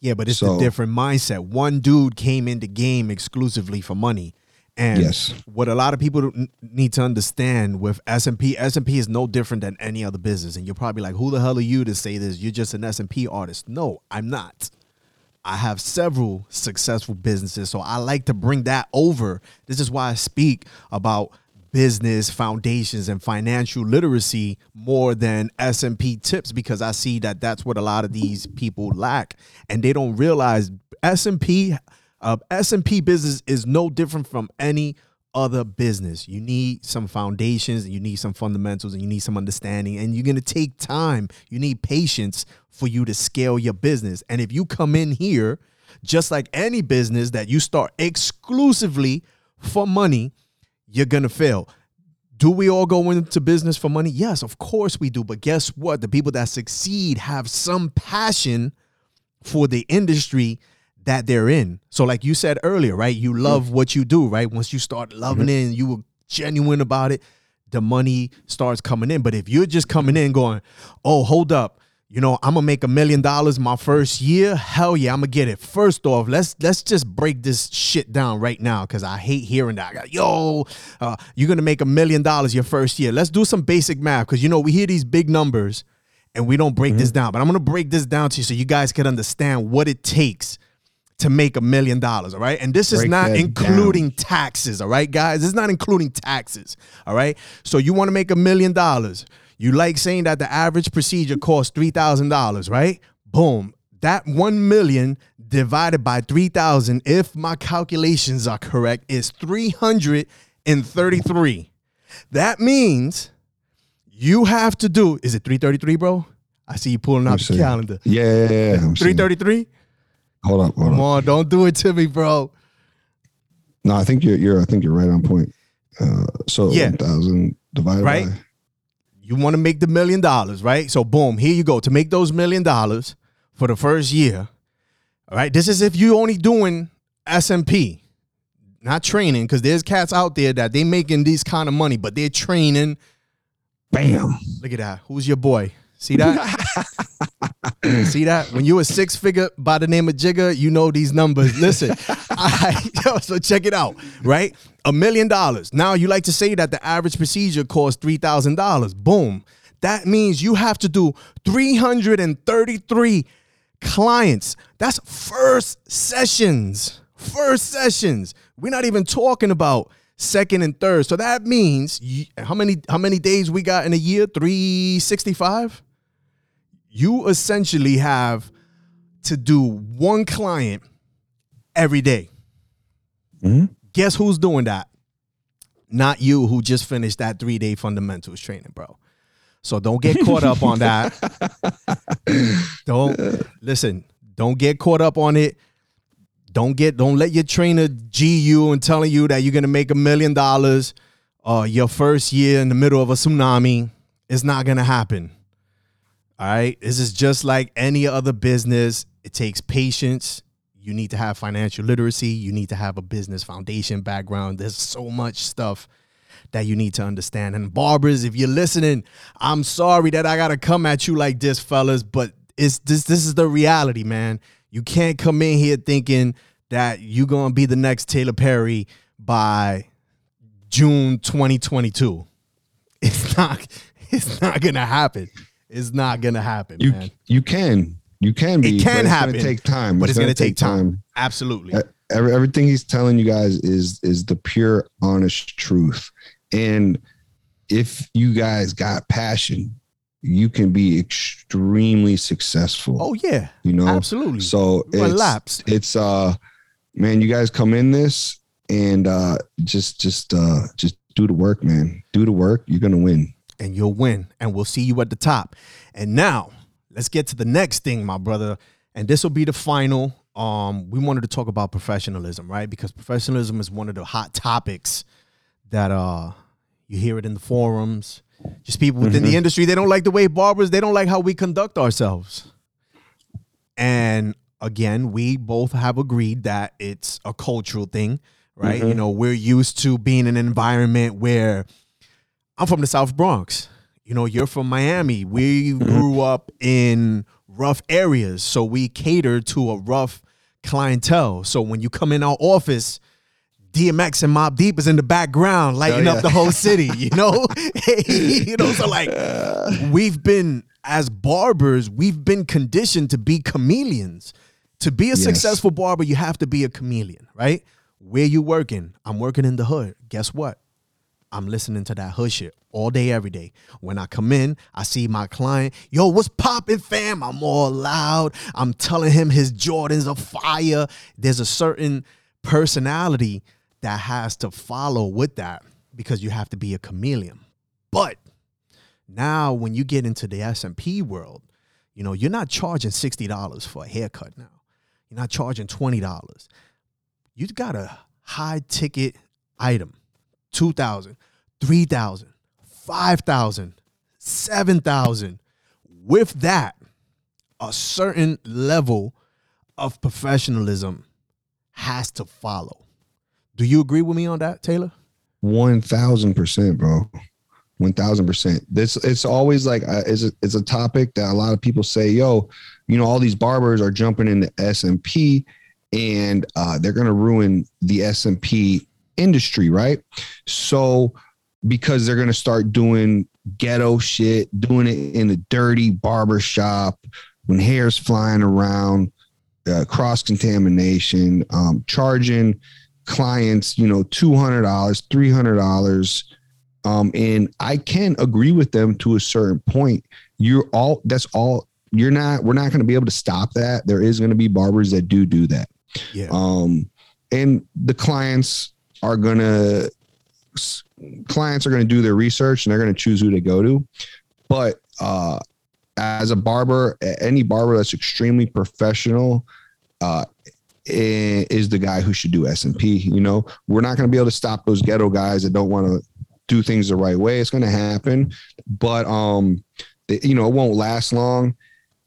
Yeah, but it's So- a different mindset. One dude came in the game exclusively for money. And Yes. what a lot of people need to understand with SMP, SMP is no different than any other business. And you're probably like, who the hell are you to say this? You're just an SMP artist. No, I'm not. I have several successful businesses, so I like to bring that over. This is why I speak about business foundations and financial literacy more than SMP tips because I see that that's what a lot of these people lack and they don't realize SMP uh, SMP business is no different from any other business. You need some foundations, you need some fundamentals, and you need some understanding. And you're gonna take time. You need patience for you to scale your business. And if you come in here, just like any business that you start exclusively for money, you're gonna fail. Do we all go into business for money? Yes, of course we do. But guess what? The people that succeed have some passion for the industry that they're in. So, like you said earlier, right? You hmm. love what you do, right? Once you start loving mm-hmm. it and you were genuine about it, the money starts coming in. But if you're just coming in going, oh, hold up, you know, I'm gonna make a million dollars my first year. Hell yeah, I'm gonna get it. First off, let's let's just break this shit down right now because I hate hearing that. I got, Yo, uh, you're gonna make a million dollars your first year. Let's do some basic math because you know we hear these big numbers and we don't break this mm-hmm. down. But I'm gonna break this down to you so you guys can understand what it takes to make a million dollars, all right? And this is Break not including down. taxes, all right, guys? This is not including taxes, all right? So you want to make a million dollars. You like saying that the average procedure costs $3,000, right? Boom. That 1 million divided by 3,000, if my calculations are correct, is 333. That means you have to do, is it 333, bro? I see you pulling out I'm the calendar. Yeah, yeah, yeah. 333? Hold up, hold Come up. on, don't do it to me, bro. No, I think you're, you're. I think you're right on point. Uh, so Yeah. one thousand divided Right. by. You want to make the million dollars, right? So boom, here you go. To make those million dollars for the first year. All right. This is if you only doing SMP, not training, because there's cats out there that they making these kind of money, but they're training. Bam. Look at that. Who's your boy? See that? See that? When you a six figure by the name of Jigga, you know these numbers. Listen, I, yo, so check it out, right? A million dollars. Now you like to say that the average procedure costs three thousand dollars. Boom. That means you have to do three hundred and thirty-three clients. That's first sessions. First sessions. We're not even talking about second and third. So that means you, how many how many days we got in a year? 365? You essentially have to do one client every day. Mhm. Guess who's doing that? Not you who just finished that 3-day fundamentals training, bro. So don't get caught up on that. don't listen, don't get caught up on it. Don't get don't let your trainer G you and telling you that you're gonna make a million dollars uh your first year in the middle of a tsunami. It's not gonna happen. All right. This is just like any other business. It takes patience. You need to have financial literacy. You need to have a business foundation background. There's so much stuff that you need to understand. And barbers, if you're listening, I'm sorry that I gotta come at you like this, fellas, but it's this this is the reality, man. You can't come in here thinking that you're gonna be the next Taylor Perry by June 2022. It's not it's not gonna happen. It's not gonna happen, You man. you can you can be. It can it's happen, Gonna take time. But it's, gonna, take time. Absolutely. Uh, Every, everything he's telling you guys is is the pure, honest truth. And if you guys got passion, you can be extremely successful. Oh yeah, you know, absolutely. So it's, it's uh, man, you guys come in this and uh, just just uh, just do the work, man. Do the work. You're gonna win. And you'll win and we'll see you at the top. And now let's get to the next thing my brother and this will be the final um we wanted to talk about professionalism right? Because professionalism is one of the hot topics that uh you hear it in the forums. Just people within the industry they don't like the way barbers they don't like how we conduct ourselves. And again we both have agreed that it's a cultural thing right? You know we're used to being in an environment where I'm from the South Bronx. You know, you're from Miami. We mm-hmm. grew up in rough areas, so we cater to a rough clientele. So when you come in our office, DMX and Mobb Deep is in the background, lighting oh, yeah. up the whole city. You know, you know. So like, we've been as barbers, we've been conditioned to be chameleons. To be a Yes. successful barber, you have to be a chameleon, right? Where you working? I'm working in the hood. Guess what? I'm listening to that hood shit all day, every day. When I come in, I see my client, yo, what's poppin', fam? I'm all loud. I'm telling him his Jordans are fire. There's a certain personality that has to follow with that because you have to be a chameleon. But now when you get into the SMP world, you know, you're not charging $60 for a haircut now. You're not charging $20. You've got a high ticket item. 2000 3000 5000 7000 with that a certain level of professionalism has to follow do you agree with me on that taylor One thousand percent, bro. One thousand percent. This it's always like uh, it's a, it's a topic that a lot of people say, "Yo, you know, all these barbers are jumping into SMP, and uh, they're gonna ruin the SMP industry, right?" So because they're gonna start doing ghetto shit, doing it in a dirty barber shop when hair's flying around, uh, cross contamination, um, charging clients, you know, two hundred dollars, three hundred dollars, um, and I can agree with them to a certain point. You're all that's all. You're not. We're not going to be able to stop that. There is going to be barbers that do do that, yeah um, and the clients are gonna clients are going to do their research and they're going to choose who to go to. But uh, as a barber, any barber that's extremely professional uh, is the guy who should do SMP. You know, we're not going to be able to stop those ghetto guys that don't want to do things the right way. It's going to happen, but um, you know, it won't last long.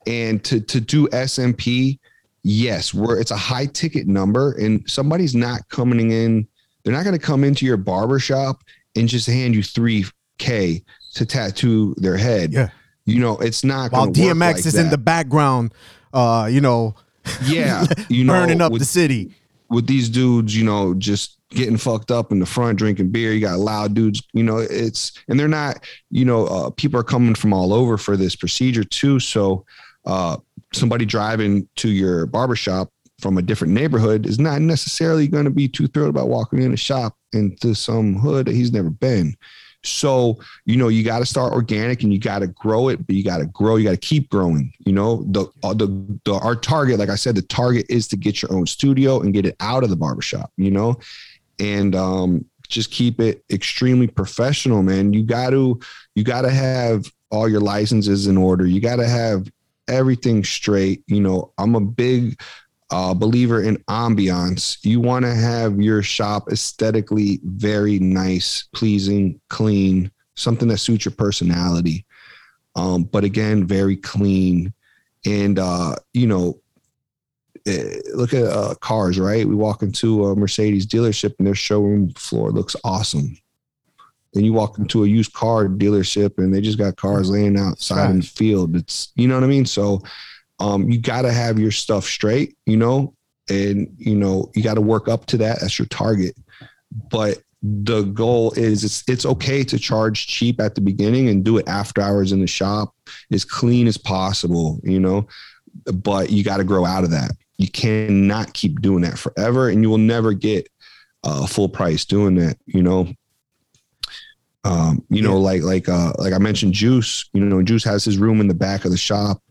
And to to do SMP, yes, we're it's a high ticket number, and somebody's not coming in. They're not going to come into your barber shop and just hand you three k to tattoo their head. Yeah, you know, it's not. While DMX like is that. in the background, uh, you know, yeah, you know, burning up with, the city with these dudes, you know, just getting fucked up in the front drinking beer. You got loud dudes, you know, it's and they're not, you know, uh, people are coming from all over for this procedure too. So uh, somebody driving to your barbershop from a different neighborhood is not necessarily going to be too thrilled about walking in a shop into some hood that he's never been. So, you know, you got to start organic and you got to grow it, but you got to grow, you got to keep growing. You know, the, uh, the, the, our target, like I said, the target is to get your own studio and get it out of the barbershop, you know, and, um, just keep it extremely professional, man. You got to, you got to have all your licenses in order. You got to have everything straight. You know, I'm a big uh, believer in ambiance. You want to have your shop aesthetically very nice, pleasing, clean, something that suits your personality. Um, but again, very clean. And, uh, you know, eh, look at uh, cars, right? We walk into a Mercedes dealership and their showroom floor looks awesome. Then you walk into a used car dealership and they just got cars laying outside right. in the field. It's, you know what I mean? So, um, you got to have your stuff straight, you know, and you know you got to work up to that. That's your target, but the goal is it's it's okay to charge cheap at the beginning and do it after hours in the shop as clean as possible, you know, but you got to grow out of that. You cannot keep doing that forever, and you will never get a full price doing that, you know. Um, you know, like like uh like I mentioned Juice, you know, Juice has his room in the back of the shop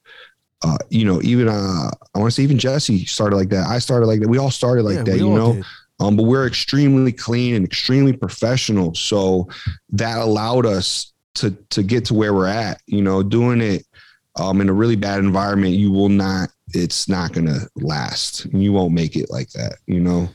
uh, you know, even uh, I want to say even Jesse started like that. I started like that. We all started like yeah, that, you know. Um, but we're extremely clean and extremely professional. So that allowed us to to get to where we're at. You know, doing it um, in a really bad environment, you will not. It's not gonna last. You won't make it like that. You know.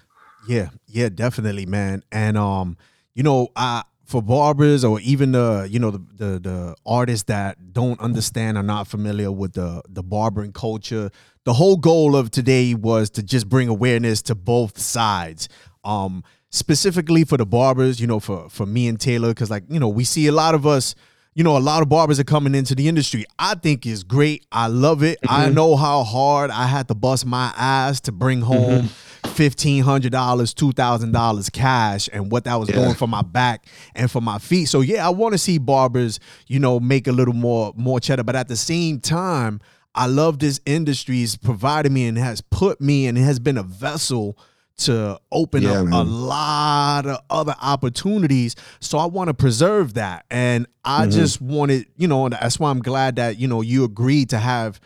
Yeah, yeah, definitely, man. And um, you know, I for barbers or even the you know the, the, the artists that don't understand or not familiar with the the barbering culture the whole goal of today was to just bring awareness to both sides. Um specifically for the barbers you know for for me and taylor because like you know we see a lot of us you know, a lot of barbers are coming into the industry. I think is great. I love it. Mm-hmm. I know how hard I had to bust my ass to bring mm-hmm. home mm-hmm. fifteen hundred dollars, two thousand dollars cash, and what that was yeah. doing for my back and for my feet. So yeah, I want to see barbers, you know, make a little more more cheddar. But at the same time, I love this industry. It's provided me and has put me and it has been a vessel to open yeah, up man. a lot of other opportunities. So I want to preserve that. And I mm-hmm. just wanted, you know, that's why I'm glad that, you know, you agreed to have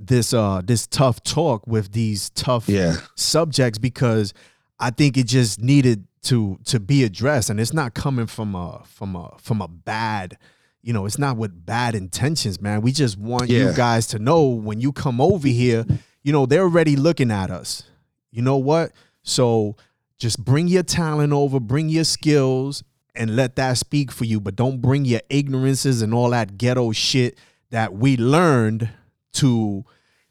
this uh this tough talk with these tough yeah. subjects because I think it just needed to to be addressed and it's not coming from a from a from a bad you know it's not with bad intentions man we just want yeah. you guys to know when you come over here you know they're already looking at us you know what so just bring your talent over, bring your skills, and let that speak for you. But don't bring your ignorances and all that ghetto shit that we learned to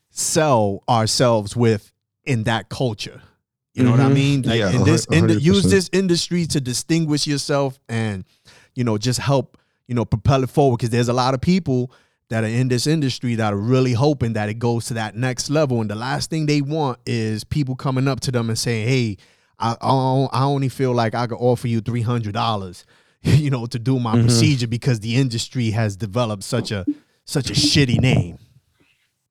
sell ourselves with in that culture. You know mm-hmm. what I mm-hmm. mean? Like yeah, in this in the, use this industry to distinguish yourself and you know just help you know propel it forward because there's a lot of people that are in this industry that are really hoping that it goes to that next level. And the last thing they want is people coming up to them and saying, "Hey, I I only feel like I could offer you three hundred dollars, you know, to do my mm-hmm. procedure because the industry has developed such a such a shitty name."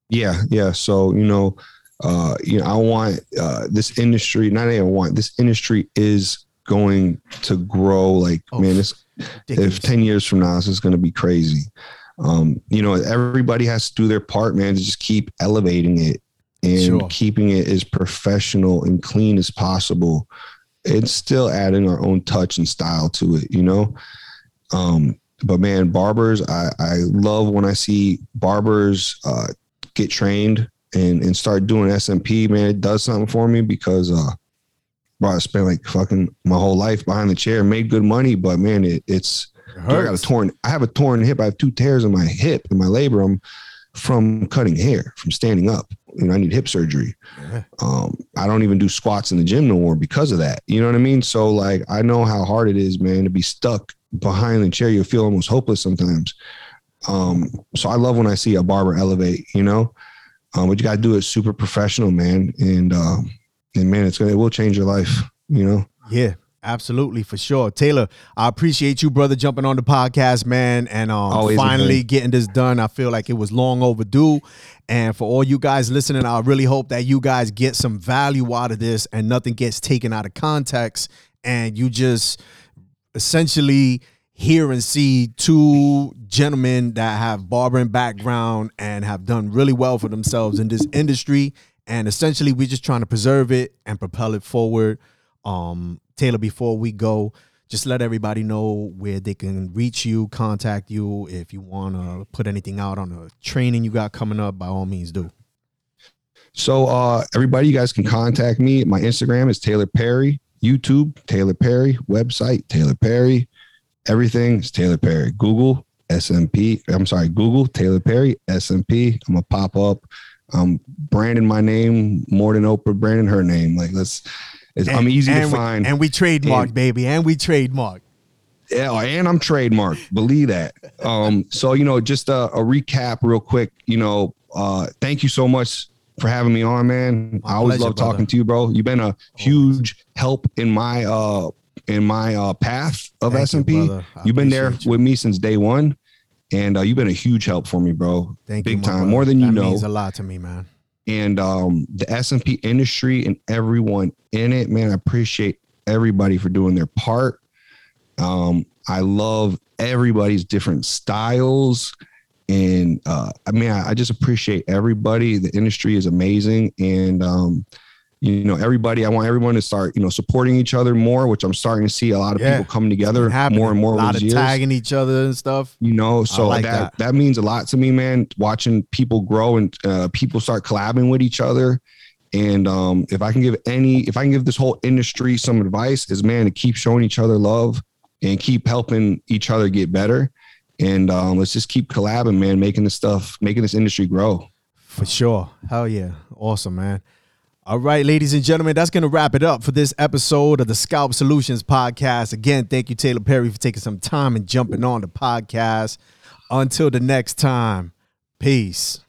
Yeah, yeah. So you know, uh, you know, I want uh, this industry. Not even want this industry is going to grow. Like, oh, man, it's if ten years from now, this is going to be crazy um, you know, everybody has to do their part, man, to just keep elevating it and sure. keeping it as professional and clean as possible. it's still adding our own touch and style to it, you know. Um, but man, barbers, I, I love when I see barbers uh, get trained and and start doing SMP. Man, it does something for me because uh, bro, I spent like fucking my whole life behind the chair, made good money, but man, it, it's it I got a torn. I have a torn hip. I have two tears in my hip in my labrum from cutting hair, from standing up. You know, I need hip surgery. Yeah. Um, I don't even do squats in the gym no more because of that. You know what I mean? So like, I know how hard it is, man, to be stuck behind the chair. You feel almost hopeless sometimes. Um, so I love when I see a barber elevate. You know, um, but you got to do it super professional, man. And uh, and man, it's gonna it will change your life. You know. Yeah. Absolutely, for sure. Taylor, I appreciate you, brother, jumping on the podcast, man, and um, Always finally getting this done. I feel like it was long overdue. And for all you guys listening, I really hope that you guys get some value out of this and nothing gets taken out of context and you just essentially hear and see two gentlemen that have barbering background and have done really well for themselves in this industry. And essentially, we're just trying to preserve it and propel it forward. Um, Taylor, before we go, just let everybody know where they can reach you, contact you. If you want to put anything out on a training you got coming up, by all means do. So, uh, everybody, you guys can contact me. My Instagram is Taylor Perry, YouTube, Taylor Perry, website, Taylor Perry. Everything is Taylor Perry. Google, SMP. I'm sorry, Google, Taylor Perry, SMP. I'm going to pop up. I'm branding my name more than Oprah branding her name. Like, let's and, I'm easy to we, find. And we trademark, and, baby. And we trademark. Yeah, and I'm trademark. Believe that. Um, so you know, just a, a, recap real quick. You know, uh, thank you so much for having me on, man. My I always pleasure, love talking brother. to you, bro. You've been a huge help in my uh in my uh path of SMP. You've been there you. with me since day one. And uh, you've been a huge help for me, bro. Thank Big you, time, brother. more than you that know. Means a lot to me, man and um, the SMP industry and everyone in it, man. I appreciate everybody for doing their part. Um, I love everybody's different styles. And uh, I mean, I, I, just appreciate everybody. The industry is amazing. And um, you know everybody i want everyone to start you know supporting each other more which i'm starting to see a lot of yeah. people coming together more and more a lot of years. tagging each other and stuff. You know so like that, that, that means a lot to me man watching people grow and uh, people start collabing with each other. And um, if i can give any if i can give this whole industry some advice is man to keep showing each other love and keep helping each other get better. And um, let's just keep collabing man making this stuff making this industry grow. For sure. Hell yeah. Awesome man all right, ladies and gentlemen, that's going to wrap it up for this episode of the Scalp Solutions podcast. Again, thank you, Taylor Perry, for taking some time and jumping on the podcast. Until the next time, peace.